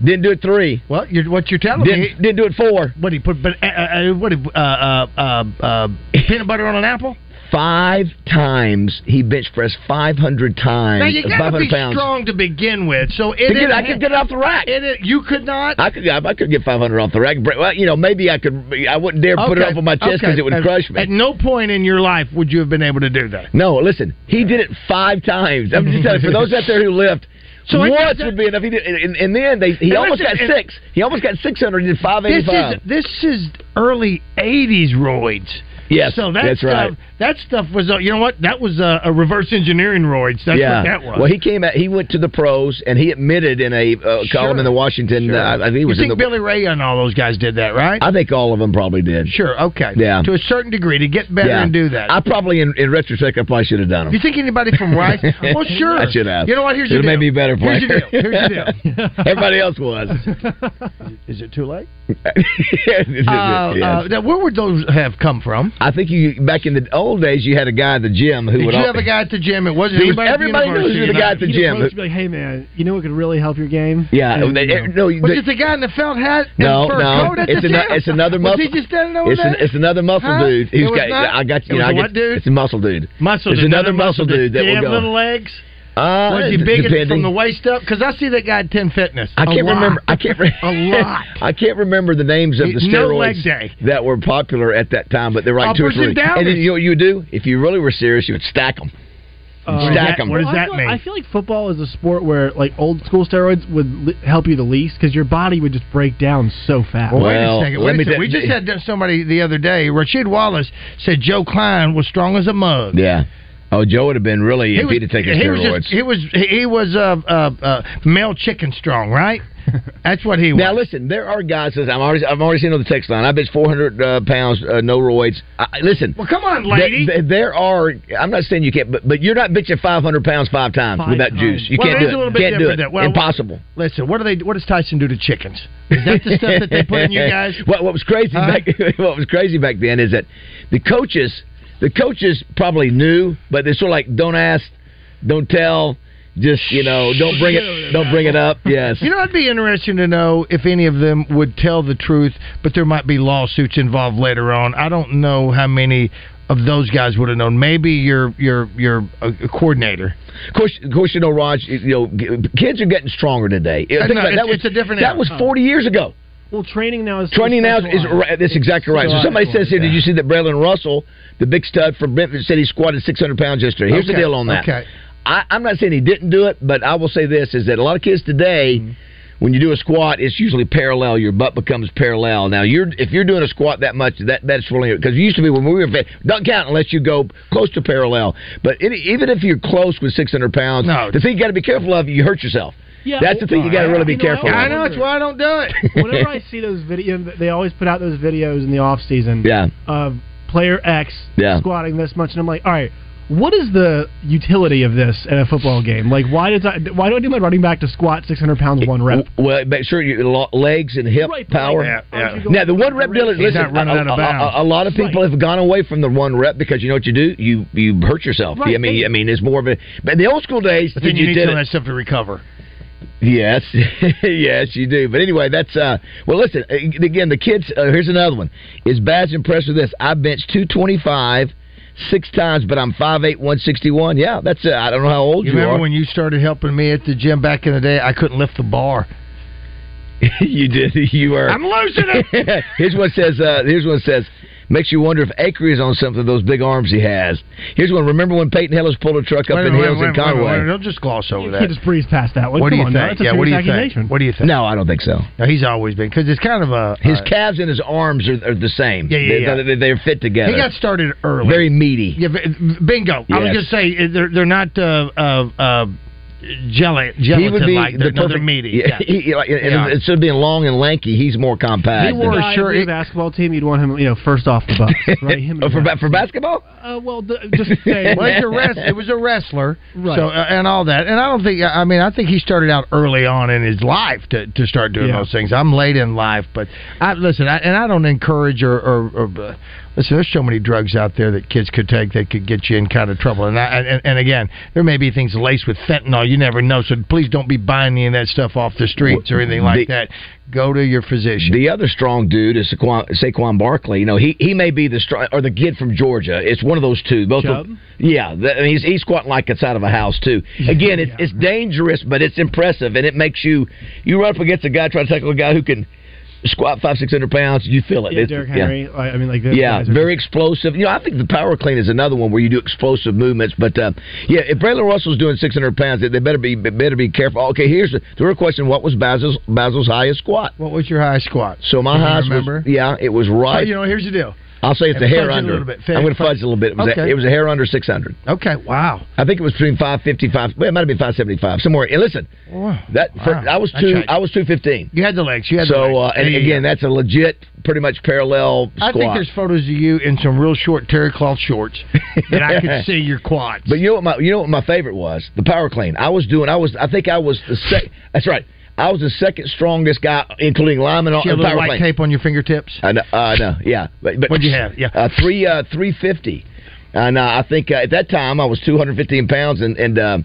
[SPEAKER 5] Didn't do it three.
[SPEAKER 4] Well, you're, what you're telling
[SPEAKER 5] Didn't,
[SPEAKER 4] me?
[SPEAKER 5] didn't do it four.
[SPEAKER 4] What he put? But uh, uh, what? He, uh, uh, uh, uh, peanut butter on an apple?
[SPEAKER 5] Five times he bench pressed 500 times.
[SPEAKER 4] Now you got to be
[SPEAKER 5] pounds.
[SPEAKER 4] strong to begin with. So it
[SPEAKER 5] get- I could get it off the rack.
[SPEAKER 4] It, you could not.
[SPEAKER 5] I could I could get 500 off the rack. Well, you know, maybe I could. I wouldn't dare put it
[SPEAKER 4] Okay,
[SPEAKER 5] up on my chest because
[SPEAKER 4] okay.
[SPEAKER 5] it would
[SPEAKER 4] At-
[SPEAKER 5] crush me.
[SPEAKER 4] At no point in your life would you have been able to do that.
[SPEAKER 5] No, listen, he did it five times. I'm just telling you, for those out there who lift,
[SPEAKER 4] So
[SPEAKER 5] once would be enough. He did, and, and then they, he almost got six. He almost got 600. He did
[SPEAKER 4] This
[SPEAKER 5] 585.
[SPEAKER 4] is this is early '80s roids.
[SPEAKER 5] Yes,
[SPEAKER 4] so that
[SPEAKER 5] that's
[SPEAKER 4] stuff,
[SPEAKER 5] right.
[SPEAKER 4] That stuff was, uh, you know what? That was uh, a reverse engineering roids. That's
[SPEAKER 5] yeah.
[SPEAKER 4] what that was.
[SPEAKER 5] Well, he came out. He went to the pros, and he admitted in a uh, column in the Washington.
[SPEAKER 4] Sure.
[SPEAKER 5] Uh, I think he
[SPEAKER 4] you think
[SPEAKER 5] in the.
[SPEAKER 4] Billy Ray and all those guys did that, right?
[SPEAKER 5] I think all of them probably did.
[SPEAKER 4] sure. Okay.
[SPEAKER 5] Yeah.
[SPEAKER 4] To a certain degree, to get better
[SPEAKER 5] yeah.
[SPEAKER 4] and do that.
[SPEAKER 5] I probably, in, in retrospect, I probably should have done them.
[SPEAKER 4] you think anybody from Rice? well, sure.
[SPEAKER 5] I should have.
[SPEAKER 4] You know what? Here's
[SPEAKER 5] It
[SPEAKER 4] your deal.
[SPEAKER 5] made me a better player.
[SPEAKER 4] Here's your deal. Here's your deal.
[SPEAKER 5] Everybody else was.
[SPEAKER 4] Is it too late?
[SPEAKER 5] Yes.
[SPEAKER 4] Uh, uh, now, where would those have come from?
[SPEAKER 5] I think you back in the old days, you had a guy at the gym who
[SPEAKER 4] Did
[SPEAKER 5] would.
[SPEAKER 4] you have a guy at the gym? It wasn't
[SPEAKER 5] There was-
[SPEAKER 4] anybody. at the
[SPEAKER 5] everybody knows
[SPEAKER 4] university,
[SPEAKER 5] who the guy at the
[SPEAKER 7] He'd
[SPEAKER 5] gym.
[SPEAKER 7] approach me like, hey man, you know what could really help your game?
[SPEAKER 5] Yeah,
[SPEAKER 7] And,
[SPEAKER 5] they-
[SPEAKER 7] you know,
[SPEAKER 5] no,
[SPEAKER 4] Was it the guy in the felt hat and
[SPEAKER 5] No,
[SPEAKER 4] fur
[SPEAKER 5] no,
[SPEAKER 4] coat at
[SPEAKER 5] it's
[SPEAKER 4] the
[SPEAKER 5] ano-
[SPEAKER 4] gym?
[SPEAKER 5] it's another
[SPEAKER 4] Was
[SPEAKER 5] muscle-
[SPEAKER 4] he just standing over
[SPEAKER 5] It's,
[SPEAKER 4] there?
[SPEAKER 5] an, it's another muscle
[SPEAKER 4] Huh?
[SPEAKER 5] dude.
[SPEAKER 4] It
[SPEAKER 5] He's
[SPEAKER 4] was
[SPEAKER 5] got.
[SPEAKER 4] not?
[SPEAKER 5] I got you.
[SPEAKER 4] It
[SPEAKER 5] know,
[SPEAKER 4] was
[SPEAKER 5] I
[SPEAKER 4] a
[SPEAKER 5] get-
[SPEAKER 4] what dude?
[SPEAKER 5] It's a muscle dude.
[SPEAKER 4] Muscle.
[SPEAKER 5] It's
[SPEAKER 4] dude,
[SPEAKER 5] another muscle dude that will
[SPEAKER 4] have
[SPEAKER 5] go.
[SPEAKER 4] little legs?
[SPEAKER 5] Uh,
[SPEAKER 4] Was he big
[SPEAKER 5] depending.
[SPEAKER 4] from the waist up? Because I see that guy at Ten Fitness.
[SPEAKER 5] I can't
[SPEAKER 4] lot.
[SPEAKER 5] remember. I can't. Re-
[SPEAKER 4] a lot.
[SPEAKER 5] I can't remember the names of the
[SPEAKER 4] No
[SPEAKER 5] steroids
[SPEAKER 4] day.
[SPEAKER 5] that were popular at that time, but they were like two or
[SPEAKER 4] Uppers
[SPEAKER 5] three.
[SPEAKER 4] and downers.
[SPEAKER 5] And then you know what you would do? If you really were serious, you would stack them.
[SPEAKER 7] uh,
[SPEAKER 5] them.
[SPEAKER 4] What does
[SPEAKER 7] Well, I
[SPEAKER 4] that
[SPEAKER 7] feel-
[SPEAKER 4] mean?
[SPEAKER 7] I feel like football is a sport where like old school steroids would li- help you the least because your body would just break down so fast.
[SPEAKER 4] Well, wait a second. Wait a second.
[SPEAKER 5] tell-
[SPEAKER 4] we just had somebody the other day. Rasheed Wallace said Joe Kleine was strong as a mug.
[SPEAKER 5] Yeah. Oh, Joe would have been really
[SPEAKER 4] He
[SPEAKER 5] if
[SPEAKER 4] was,
[SPEAKER 5] he'd have taken
[SPEAKER 4] he
[SPEAKER 5] steroids.
[SPEAKER 4] was just he was he was uh, uh, uh, male chicken strong, right? That's what he was.
[SPEAKER 5] Now listen, there are guys. Listen, I'm already I'm already seeing on the text line. I bet 400 uh, pounds, uh, no roids. I, listen,
[SPEAKER 4] well, come on, lady.
[SPEAKER 5] th- th- there are. I'm not saying you can't, but but you're not benching 500 pounds five times
[SPEAKER 7] Five
[SPEAKER 5] without
[SPEAKER 7] times.
[SPEAKER 5] juice. You
[SPEAKER 4] Well,
[SPEAKER 5] can't do it.
[SPEAKER 4] a little bit
[SPEAKER 5] can't do it.
[SPEAKER 4] well,
[SPEAKER 5] Impossible.
[SPEAKER 4] Listen, what do they? What does Tyson do to chickens? Is that the stuff that they put in you guys?
[SPEAKER 5] what, what was crazy
[SPEAKER 4] Huh?
[SPEAKER 5] back what was crazy back then is that the coaches the coaches probably knew, but they're sort of like don't ask, don't tell, just you know don't bring it don't bring it up. Yes.
[SPEAKER 4] You know, it'd be interesting to know if any of them would tell the truth, but there might be lawsuits involved later on. I don't know how many of those guys would have known. Maybe your your your uh, coordinator.
[SPEAKER 5] Of course, of course, you know, Raj. You know, kids are getting stronger today. Think
[SPEAKER 4] no, it's-
[SPEAKER 5] that was
[SPEAKER 4] it's a different
[SPEAKER 5] That
[SPEAKER 4] era.
[SPEAKER 5] was forty years ago.
[SPEAKER 7] Well, training now is
[SPEAKER 5] Training now is
[SPEAKER 7] specialized.
[SPEAKER 5] right. That's exactly right. So somebody says here, did you see that Braylen Russell, the big stud from Brentford, said he squatted 600 pounds yesterday? Here's the deal on that.
[SPEAKER 4] okay.
[SPEAKER 5] I, I'm not saying he didn't do it, but I will say this: is that a lot of kids today.
[SPEAKER 4] Mm-hmm.
[SPEAKER 5] When you do a squat, it's usually parallel. Your butt becomes parallel. Now, you're if you're doing a squat that much, that that's really because it used to be when we were fit, don't count unless you go close to parallel. But it, even if you're close with 600 pounds,
[SPEAKER 4] No.
[SPEAKER 5] the thing you got to be careful of, you hurt yourself.
[SPEAKER 7] Yeah,
[SPEAKER 5] that's the thing you got to really be
[SPEAKER 7] you know,
[SPEAKER 5] careful.
[SPEAKER 7] I.
[SPEAKER 4] I know that's why I don't do it.
[SPEAKER 7] Whenever I see those videos, they always put out those videos in the off season.
[SPEAKER 5] Yeah.
[SPEAKER 7] Of player X
[SPEAKER 5] Yeah.
[SPEAKER 7] squatting this much, and I'm like, all right, what is the utility of this in a football game? Like, why does I why do I do my running back to squat 600 pounds one rep?
[SPEAKER 5] Well, make sure your legs and hip
[SPEAKER 7] Right,
[SPEAKER 5] power.
[SPEAKER 7] Yeah, how would you go
[SPEAKER 5] Now the one rep deal.
[SPEAKER 4] He's
[SPEAKER 5] Listen, a, a- a- a lot of people have gone away from the one rep because you know what you do. You you hurt yourself.
[SPEAKER 7] Right.
[SPEAKER 5] I mean, I mean, it's more of a. But in the old school days,
[SPEAKER 4] But then
[SPEAKER 5] you,
[SPEAKER 4] you need
[SPEAKER 5] did
[SPEAKER 4] some of that stuff to recover.
[SPEAKER 5] Yes, yes, you do. But anyway, that's uh. Well, listen uh, again. The kids. Uh, here's another one. Is Baz impressed with this? I benched two twenty five. Six times, but I'm five eight one sixty one. Yeah, that's uh, I don't know how old
[SPEAKER 4] You
[SPEAKER 5] you,
[SPEAKER 4] remember
[SPEAKER 5] are.
[SPEAKER 4] when you started helping me at the gym back in the day? I couldn't lift the bar.
[SPEAKER 5] you did. You were.
[SPEAKER 4] I'm losing it.
[SPEAKER 5] here's what says. Uh, here's what says. Makes you wonder if Acre is on something. Those big arms he has. Here's one. Remember when Peyton Hillis pulled a truck up
[SPEAKER 4] Wait
[SPEAKER 5] in
[SPEAKER 4] minute,
[SPEAKER 5] Hills
[SPEAKER 4] wait a
[SPEAKER 5] in
[SPEAKER 4] wait
[SPEAKER 5] Conway?
[SPEAKER 4] wait a minute. Don't just gloss over
[SPEAKER 7] You
[SPEAKER 4] that.
[SPEAKER 7] can't just breeze past that one.
[SPEAKER 4] What do you
[SPEAKER 7] on,
[SPEAKER 4] think?
[SPEAKER 7] that's
[SPEAKER 4] Yeah, what do you
[SPEAKER 7] accusation.
[SPEAKER 4] think? What do you think?
[SPEAKER 5] No, I don't think so.
[SPEAKER 4] No, he's always been because it's kind of a
[SPEAKER 5] His
[SPEAKER 4] uh,
[SPEAKER 5] calves and his arms are, are the same.
[SPEAKER 4] Yeah, yeah,
[SPEAKER 5] They-
[SPEAKER 4] yeah.
[SPEAKER 5] they- They're fit together.
[SPEAKER 4] He got started early.
[SPEAKER 5] Very meaty.
[SPEAKER 4] Yeah, b- bingo. I was
[SPEAKER 5] Yes.
[SPEAKER 4] going to say uh, they're they're not uh, uh, uh, gel-
[SPEAKER 5] he would be
[SPEAKER 4] like
[SPEAKER 5] the perfect
[SPEAKER 4] they're meaty.
[SPEAKER 5] Yeah,
[SPEAKER 4] Yeah.
[SPEAKER 5] he- he- like, and
[SPEAKER 4] Yeah.
[SPEAKER 5] instead of being long and lanky, he's more compact.
[SPEAKER 4] If he wore a
[SPEAKER 7] Guy
[SPEAKER 4] shirt-
[SPEAKER 7] in the basketball team, you'd want him, you know, first off the bus, right? Him
[SPEAKER 5] Oh, for, ba- for basketball?
[SPEAKER 7] Uh, well, the, just say
[SPEAKER 4] Well, he's a wrest- it was a wrestler,
[SPEAKER 7] Right.
[SPEAKER 4] So uh, and all that, and I don't think. I mean, I think he started out early on in his life to, to start doing
[SPEAKER 7] Yeah.
[SPEAKER 4] those things. I'm late in life, but I listen, I, and I don't encourage or, or, or uh, listen. There's so many drugs out there that kids could take that could get you in kind of trouble. And I, and, and again, there may be things laced with fentanyl. You never know. So please don't be buying any of that stuff off the streets or anything like
[SPEAKER 5] The-
[SPEAKER 4] that. Go to your physician.
[SPEAKER 5] The other strong dude is Saquon, Saquon Barkley. You know, he he may be the strong or the kid from Georgia. It's one of those two. Both of Yeah, that, I mean, he's he's squatting like it's out of a house too. Again, it's it's dangerous, but it's impressive, and it makes you you run up against a guy trying to tackle a guy who can squat five six hundred pounds. You feel it.
[SPEAKER 7] Yeah,
[SPEAKER 5] It's-
[SPEAKER 7] Derrick
[SPEAKER 5] yeah.
[SPEAKER 7] Henry. I I mean, like, those
[SPEAKER 5] Yeah,
[SPEAKER 7] guys are
[SPEAKER 5] very explosive. You know, I think the power clean is another one where you do explosive movements. But uh, yeah, if Braylen Russell's doing 600 pounds, they they better be better be careful. Okay, here's the, the real question: What was Bazzel's Bazzel's highest squat?
[SPEAKER 4] what was your high squat?
[SPEAKER 5] So my
[SPEAKER 4] Can you
[SPEAKER 5] highest
[SPEAKER 4] remember?
[SPEAKER 5] was yeah, it was
[SPEAKER 4] Oh,
[SPEAKER 5] right.
[SPEAKER 4] you know, here's the deal.
[SPEAKER 5] I'll say it's a hair
[SPEAKER 4] it a
[SPEAKER 5] under.
[SPEAKER 4] little bit.
[SPEAKER 5] I'm going to
[SPEAKER 4] Fudge-
[SPEAKER 5] a little bit. It was, a, it was a hair under 600.
[SPEAKER 4] Okay, wow.
[SPEAKER 5] I think it was between 555. Well, it might have been 575 somewhere. And listen,
[SPEAKER 4] Wow.
[SPEAKER 5] that for, I was two.
[SPEAKER 4] right.
[SPEAKER 5] I was 215.
[SPEAKER 4] You had the legs. You had the
[SPEAKER 5] So
[SPEAKER 4] legs.
[SPEAKER 5] uh, and
[SPEAKER 4] you
[SPEAKER 5] again, that's a legit, pretty much parallel Squat.
[SPEAKER 4] I think there's photos of you in some real short terry cloth shorts that I could see your quads.
[SPEAKER 5] But you know what my you know what my favorite was? The power clean. I was doing. I was. I think I was the sec. That's right. I was the second strongest guy, including lineman on
[SPEAKER 4] you had a white
[SPEAKER 5] clean.
[SPEAKER 4] tape on your fingertips.
[SPEAKER 5] I know, uh, no, yeah. But, but
[SPEAKER 4] What'd you have? Yeah.
[SPEAKER 5] uh, three uh, three fifty, and uh, I think uh, at that time I was two hundred fifteen pounds, and and um,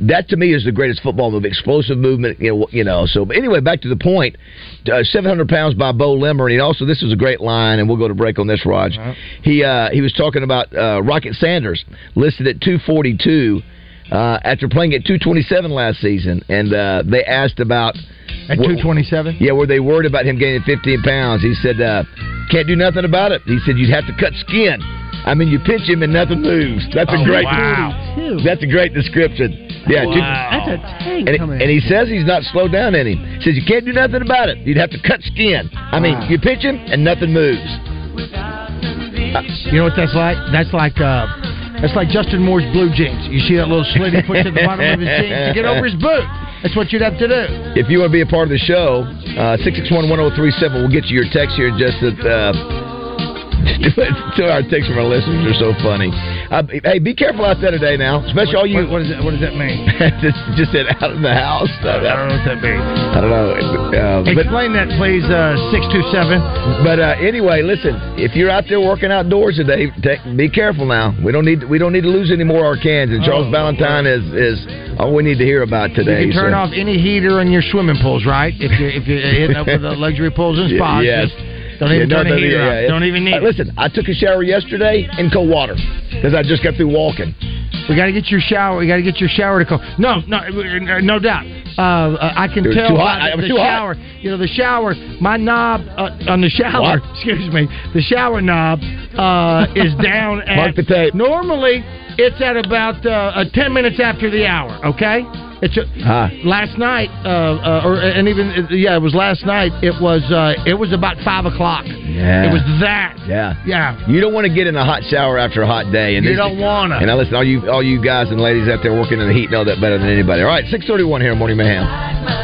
[SPEAKER 5] that to me is the greatest football move, explosive movement. You know, you know. So, but anyway, back to the point. Uh, Seven hundred pounds by Beaux Limmer, and also this is a great line, and we'll go to break on this, Raj. He uh, he was talking about uh, Rocket Sanders listed at two forty two. Uh, after playing at 227 last season, and uh, they asked about
[SPEAKER 4] At 227?
[SPEAKER 5] yeah, were they worried about him gaining 15 pounds? He said, uh, can't do nothing about it. He said, you'd have to cut skin. I mean, you pinch him and nothing moves. That's a
[SPEAKER 4] Oh,
[SPEAKER 5] great.
[SPEAKER 4] wow.
[SPEAKER 5] That's a great description. Yeah, two-
[SPEAKER 7] That's a tank
[SPEAKER 5] and, and he says he's not slowed down any. He says you can't do nothing about it. You'd have to cut skin. I mean,
[SPEAKER 4] Wow.
[SPEAKER 5] you pinch him and nothing moves.
[SPEAKER 4] You know what that's like? That's like uh, that's like Justin Moore's blue jeans. You see that little slit he puts at the bottom of his jeans to get over his boot. That's what you'd have to do.
[SPEAKER 5] If you want to be a part of the show, uh, six six one one zero three seven. We'll get you your text here in just a. Uh, to our texts from our listeners are so funny. Uh, hey, be careful out there today now, especially all you.
[SPEAKER 4] What, what, is that, what does that mean?
[SPEAKER 5] just, just said out of the house.
[SPEAKER 4] I don't know what that means.
[SPEAKER 5] I don't know. Uh, but,
[SPEAKER 4] Explain that, please. Uh, Six two seven.
[SPEAKER 5] but uh, anyway, listen. If you're out there working outdoors today, take, be careful now. We don't need we don't need to lose any more our cans. And Charles
[SPEAKER 4] Oh,
[SPEAKER 5] Balentine is is all we need to hear about today.
[SPEAKER 4] You can turn
[SPEAKER 5] so-
[SPEAKER 4] off any heater in your swimming pools, right? If you're if you're hitting up with the luxury pools and spas.
[SPEAKER 5] Yes.
[SPEAKER 4] just Don't even
[SPEAKER 5] Yeah,
[SPEAKER 4] turn the heater
[SPEAKER 5] yeah, yeah.
[SPEAKER 4] Don't even need
[SPEAKER 5] Uh. Listen, I took a shower yesterday in cold water because I just got through walking.
[SPEAKER 4] We got to get your shower. We got to get your shower to cool. No, no, no doubt. Uh, uh, I can tell
[SPEAKER 5] too hot.
[SPEAKER 4] the, the
[SPEAKER 5] too hot.
[SPEAKER 4] You know, the shower. My knob uh, on the shower.
[SPEAKER 5] What?
[SPEAKER 4] Excuse me. The shower knob uh, is down at.
[SPEAKER 5] Mark the tape.
[SPEAKER 4] Normally, it's at about uh, uh, ten minutes after the hour. Okay. It's a,
[SPEAKER 5] Ah.
[SPEAKER 4] last night, uh, uh, or and even yeah, it was last night. It was uh, it was about five o'clock.
[SPEAKER 5] Yeah.
[SPEAKER 4] It was that.
[SPEAKER 5] Yeah.
[SPEAKER 4] Yeah.
[SPEAKER 5] You don't want to get in a hot shower after a hot day. And
[SPEAKER 4] You
[SPEAKER 5] this-
[SPEAKER 4] don't wanna.
[SPEAKER 5] And I listen, all you all you guys and ladies out there working in the heat know that better than anybody. All right, six thirty one here, Morning Mayhem.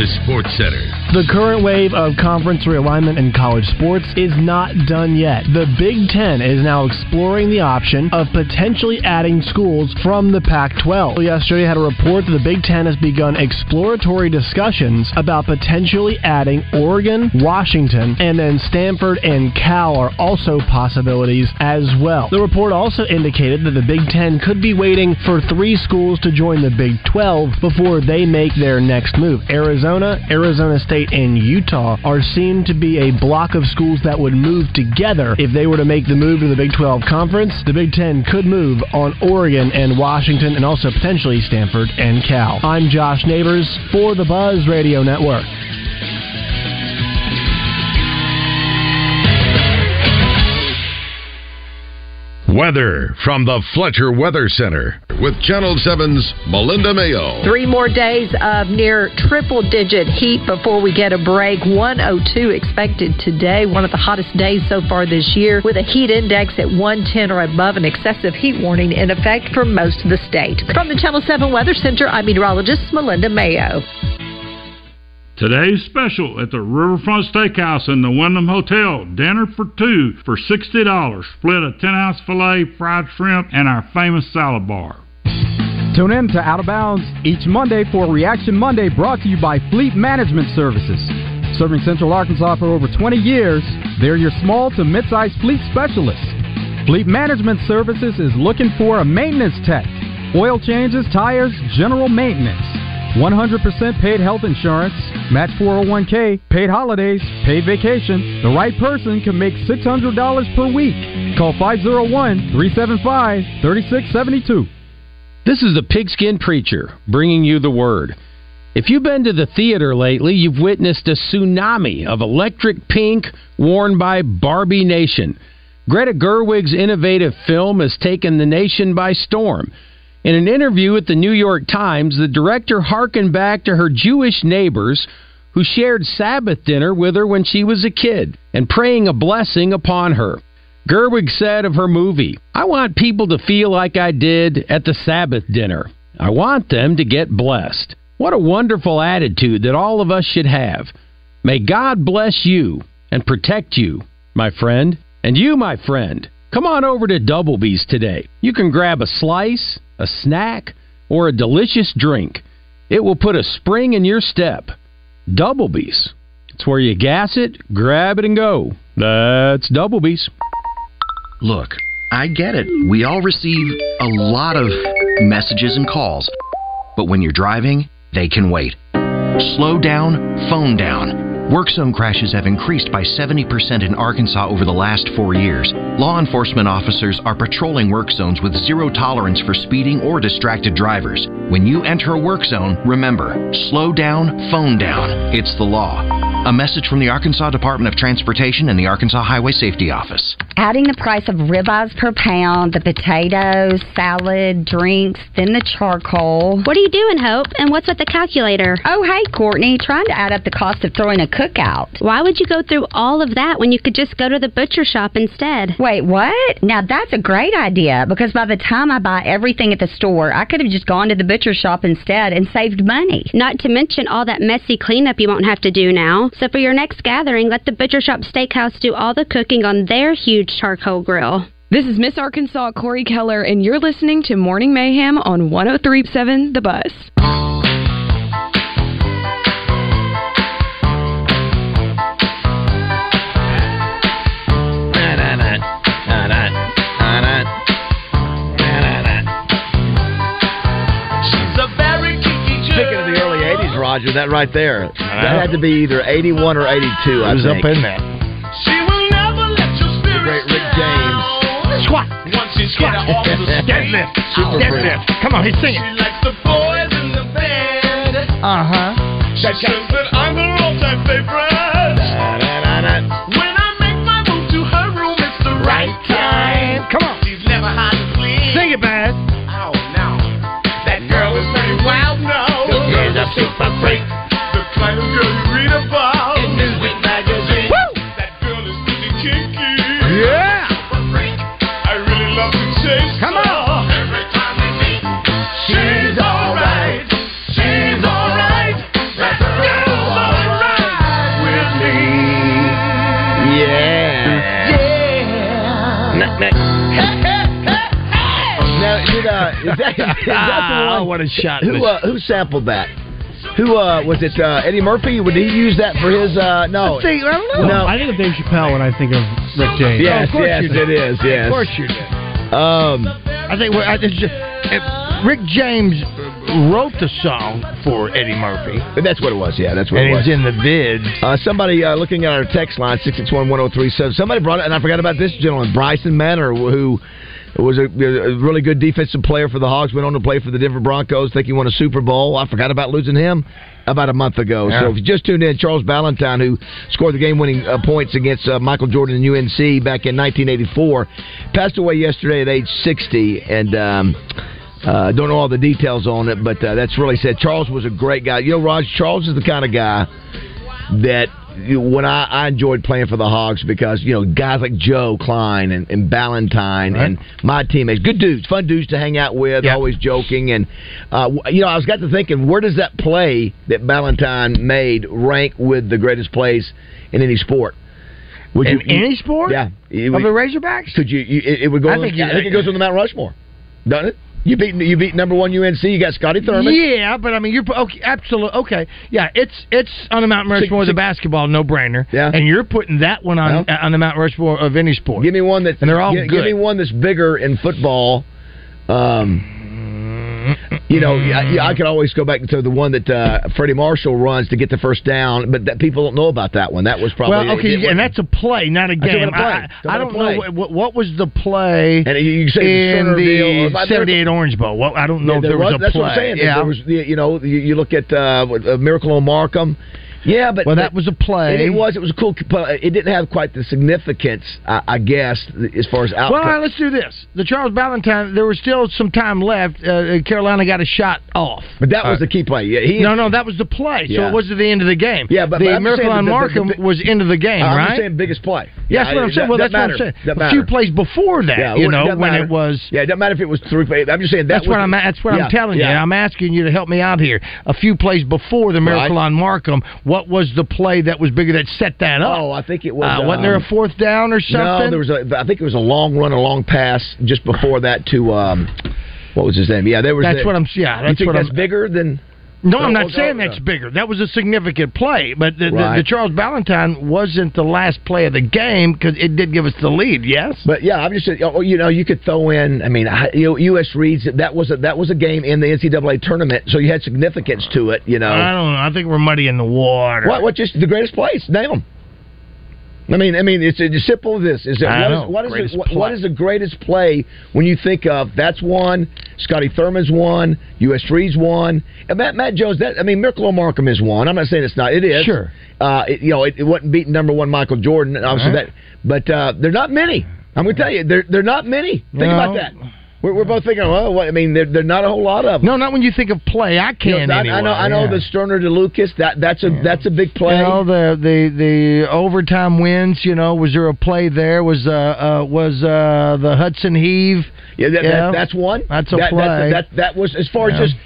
[SPEAKER 8] This Sports Center.
[SPEAKER 9] The current wave of conference realignment in college sports is not done yet. The Big Ten is now exploring the option of potentially adding schools from the Pac 12. Yesterday had a report that the Big Ten has begun exploratory discussions about potentially adding Oregon, Washington, and then Stanford and Cal are also possibilities as well. The report also indicated that the Big Ten could be waiting for three schools to join the Big 12 before they make their next move. Arizona, Arizona Arizona State, and Utah are seen to be a block of schools that would move together. If they were to make the move to the Big 12 conference, the Big Ten could move on Oregon and Washington and also potentially Stanford and Cal. I'm Josh Neighbors for the Buzz Radio Network.
[SPEAKER 1] Weather from the Fletcher Weather Center with Channel 7's Melinda Mayo.
[SPEAKER 10] Three more days of near triple digit heat before we get a break. 102 expected today, one of the hottest days so far this year, with a heat index at 110 or above, an excessive heat warning in effect for most of the state. From the Channel 7 Weather Center, I'm meteorologist Melinda Mayo.
[SPEAKER 11] Today's special at the Riverfront Steakhouse in the Wyndham Hotel. Dinner for two for $60. Split a 10 ounce filet, fried shrimp, and our famous salad bar.
[SPEAKER 12] Tune in to Out of Bounds each Monday for Reaction Monday brought to you by Fleet Management Services. Serving Central Arkansas for over 20 years, they're your small to mid-sized fleet specialists. Fleet Management Services is looking for a maintenance tech. Oil changes, tires, general maintenance. 100% paid health insurance, match 401k, paid holidays, paid vacation. The right person can make $600 per week. Call 501 375 3672.
[SPEAKER 13] This is the Pigskin Preacher bringing you the word. If you've been to the theater lately, you've witnessed a tsunami of electric pink worn by Barbie Nation. Greta Gerwig's innovative film has taken the nation by storm. In an interview with the New York Times, the director harkened back to her Jewish neighbors who shared Sabbath dinner with her when she was a kid and praying a blessing upon her. Gerwig said of her movie, I want people to feel like I did at the Sabbath dinner. I want them to get blessed. What a wonderful attitude that all of us should have. May God bless you and protect you, my friend. And you, my friend, come on over to Doublebee's today. You can grab a slice, a snack, or a delicious drink. It will put a spring in your step. Doublebee's. It's where you gas it, grab it, and go. That's Doublebee's.
[SPEAKER 14] Look, I get it. We all receive a lot of messages and calls. But when you're driving, they can wait. Slow down, phone down. Work zone crashes have increased by 70% in Arkansas over the last four years. Law enforcement officers are patrolling work zones with zero tolerance for speeding or distracted drivers. When you enter a work zone, remember slow down, phone down. It's the law. A message from the Arkansas Department of Transportation and the Arkansas Highway Safety Office.
[SPEAKER 15] Adding the price of ribeyes per pound, the potatoes, salad, drinks, then the charcoal.
[SPEAKER 16] What are you doing, Hope? And what's with the calculator?
[SPEAKER 15] Oh, hey, Courtney, trying to add up the cost of throwing a cookout.
[SPEAKER 16] Why would you go through all of that when you could just go to the butcher shop instead?
[SPEAKER 15] Wait, what? Now that's a great idea because by the time I buy everything at the store, I could have just gone to the butcher shop instead and saved money.
[SPEAKER 16] Not to mention all that messy cleanup you won't have to do now. So for your next gathering, let the Butcher Shop Steakhouse do all the cooking on their huge
[SPEAKER 17] charcoal grill.
[SPEAKER 18] This is Miss Arkansas Cori Keller, and you're listening to Morning Mayhem on 1037 The
[SPEAKER 5] Buzz. Roger, that right there, that had to be either '81 or '82. I
[SPEAKER 4] It was
[SPEAKER 5] think.
[SPEAKER 4] up in that.
[SPEAKER 5] she will never let The great Rick James.
[SPEAKER 4] Squat.
[SPEAKER 6] Once you get her off the
[SPEAKER 4] Deadlift.
[SPEAKER 5] Super
[SPEAKER 4] Deadlift. Come on, he's singing.
[SPEAKER 6] She likes the boys in the bed.
[SPEAKER 4] Uh huh.
[SPEAKER 6] She says that I'm is that, is that
[SPEAKER 5] the
[SPEAKER 4] Ah,
[SPEAKER 5] one?
[SPEAKER 4] what a shot
[SPEAKER 5] Who uh, who sampled that? Who uh, was it? Uh, Eddie Murphy? Would he use that for his? Uh, no.
[SPEAKER 4] I think- I don't know.
[SPEAKER 5] No.
[SPEAKER 7] I think of Dave Chappelle when I think of Rick James.
[SPEAKER 5] Yes,
[SPEAKER 4] of course
[SPEAKER 5] yes,
[SPEAKER 4] you
[SPEAKER 5] it is. Yes.
[SPEAKER 4] Of course you did.
[SPEAKER 5] Um,
[SPEAKER 4] I think I, it's just, if Rick James wrote the song for Eddie Murphy.
[SPEAKER 5] but that's what it was. Yeah, that's what
[SPEAKER 4] and
[SPEAKER 5] it was.
[SPEAKER 4] And he's in the vids.
[SPEAKER 5] Uh, somebody uh, looking at our text line six six one one zero three seven. Somebody brought it, and I forgot about this gentleman, Brison Manor, who was a, a really good defensive player for the Hogs. Went on to play for the Denver Broncos. Think he won a Super Bowl. I forgot about losing him about a month ago.
[SPEAKER 4] Yeah.
[SPEAKER 5] So if you just tuned in, Charles Balentine, who scored the game-winning uh, points against uh, Michael Jordan and UNC back in 1984, passed away yesterday at age 60, and. Um, uh, don't know all the details on it, but uh, that's really sad. Charles was a great guy. You know, Raj, Charles is the kind of guy that when I, I enjoyed playing for the Hogs because you know guys like Joe Kleine and, and Balentine and my teammates, good dudes, fun dudes to hang out with, always joking, and uh, you know I was got to thinking, where does that play that Balentine made rank with the greatest plays in any sport? Would
[SPEAKER 4] In any sport?
[SPEAKER 5] Yeah, It
[SPEAKER 4] Of the Razorbacks?
[SPEAKER 5] Could you? you it, it would go.
[SPEAKER 4] I
[SPEAKER 5] on-
[SPEAKER 4] think you-
[SPEAKER 5] I think it goes on the Mount Rushmore, doesn't it? You beat you beat number one UNC. You got Scotty Thurman.
[SPEAKER 4] Yeah, but I mean, you're okay, absolutely okay. Yeah, it's it's on the Mount Rushmore, the basketball, no brainer. Yeah, and you're putting that one on on the Mount Rushmore of any sport.
[SPEAKER 5] Give me one that's
[SPEAKER 4] and they're all
[SPEAKER 5] give,
[SPEAKER 4] good.
[SPEAKER 5] give me one that's bigger in football. Um, you know, I, I could always go back to the one that uh, Freddie Marshall runs to get the first down, but that people don't know about that one. That was probably
[SPEAKER 4] well, okay, and that's a play, not a game.
[SPEAKER 5] play.
[SPEAKER 4] I, I don't know what, what was the play
[SPEAKER 5] And you say
[SPEAKER 4] in the
[SPEAKER 5] my- there-
[SPEAKER 4] '78 Orange Bowl. Well, I don't know
[SPEAKER 5] Yeah,
[SPEAKER 4] if there was, a
[SPEAKER 5] that's
[SPEAKER 4] play.
[SPEAKER 5] what I'm saying.
[SPEAKER 4] Yeah,
[SPEAKER 5] There was, you know, you, you look at uh, uh, Miracle on Markham. Yeah, but
[SPEAKER 4] Well,
[SPEAKER 5] but-
[SPEAKER 4] that was a play.
[SPEAKER 5] it was. It was a cool. play. It didn't have quite the significance, I, I guess, as far as outcome.
[SPEAKER 4] Well, all right, let's do this. The Charles Balentine. There was still some time left. Uh, Carolina got a shot off.
[SPEAKER 5] but that was
[SPEAKER 4] Uh,
[SPEAKER 5] the key play. Yeah, he,
[SPEAKER 4] no, no, that was the play. So it wasn't the end of the game.
[SPEAKER 5] Yeah, but-
[SPEAKER 4] the
[SPEAKER 5] but
[SPEAKER 4] Miracle on
[SPEAKER 5] the- the-
[SPEAKER 4] Markham
[SPEAKER 5] the-
[SPEAKER 4] was into the game,
[SPEAKER 5] I'm
[SPEAKER 4] right?
[SPEAKER 5] saying biggest play.
[SPEAKER 4] Yeah, that's what I'm saying. Well, that's what I'm saying. A few plays before that,
[SPEAKER 5] Yeah,
[SPEAKER 4] you know, when
[SPEAKER 5] matter.
[SPEAKER 4] it was.
[SPEAKER 5] Yeah, it doesn't matter if it was three. I'm just saying that
[SPEAKER 4] That's
[SPEAKER 5] was
[SPEAKER 4] what I'm. That's what I'm telling you. I'm asking you to help me out here. A few plays before the Miracle on Markham, what was the play that was bigger that set that up?
[SPEAKER 5] Oh, I think it was.
[SPEAKER 4] Uh, wasn't there a
[SPEAKER 5] um,
[SPEAKER 4] fourth down or something?
[SPEAKER 5] No, there was a. I think it was a long run, a long pass just before that to. um What was his name? Yeah, there was.
[SPEAKER 4] That's
[SPEAKER 5] a-
[SPEAKER 4] what I'm- yeah,
[SPEAKER 5] you
[SPEAKER 4] that's
[SPEAKER 5] think
[SPEAKER 4] what
[SPEAKER 5] that's
[SPEAKER 4] I'm-
[SPEAKER 5] bigger than.
[SPEAKER 4] No, I'm
[SPEAKER 5] Oh,
[SPEAKER 4] not
[SPEAKER 5] oh,
[SPEAKER 4] saying
[SPEAKER 5] oh,
[SPEAKER 4] that's bigger. That was a significant play, but the, the,
[SPEAKER 5] Right.
[SPEAKER 4] the Charles Balentine wasn't the last play of the game because it did give us the lead. Yes,
[SPEAKER 5] But yeah, I'm just oh, oh, you know you could throw in. I mean, you know, U.S. Reed's that was a that was a game in the NCAA tournament, so you had significance to it. You know,
[SPEAKER 4] I don't know. I think we're muddy in the water.
[SPEAKER 5] what what just the greatest plays? Name them. I mean, I mean, it's as simple as this. Is it what is, what is what, what is the greatest play when you think of that's one? Scotty Thurman's one. U.S. Reed's one. And Matt Matt Jones. That I mean, Miracle Markham is one. I'm not saying it's not. It is
[SPEAKER 4] Sure.
[SPEAKER 5] Uh, it, you know, it, it wasn't beating number one Michael Jordan. Obviously
[SPEAKER 4] Right.
[SPEAKER 5] that, but uh, they're not many. I'm going to tell you, they're they're not many. Think about that. We're, we're both thinking, well, what, I mean, they're, they're not a whole lot of them.
[SPEAKER 4] No, not when you think of play. I
[SPEAKER 5] You
[SPEAKER 4] can
[SPEAKER 5] know, I,
[SPEAKER 4] anyway.
[SPEAKER 5] I know, I know
[SPEAKER 4] yeah.
[SPEAKER 5] the Stoerner to Lucas. That that's a that's a big play.
[SPEAKER 4] You know the the the overtime wins. You know, was there a play there? Was uh, uh was uh the Hudson heave?
[SPEAKER 5] Yeah, that,
[SPEAKER 4] Yeah.
[SPEAKER 5] That, that's one.
[SPEAKER 4] That's a
[SPEAKER 5] that,
[SPEAKER 4] play.
[SPEAKER 5] That, that, that was as far
[SPEAKER 4] Yeah.
[SPEAKER 5] as just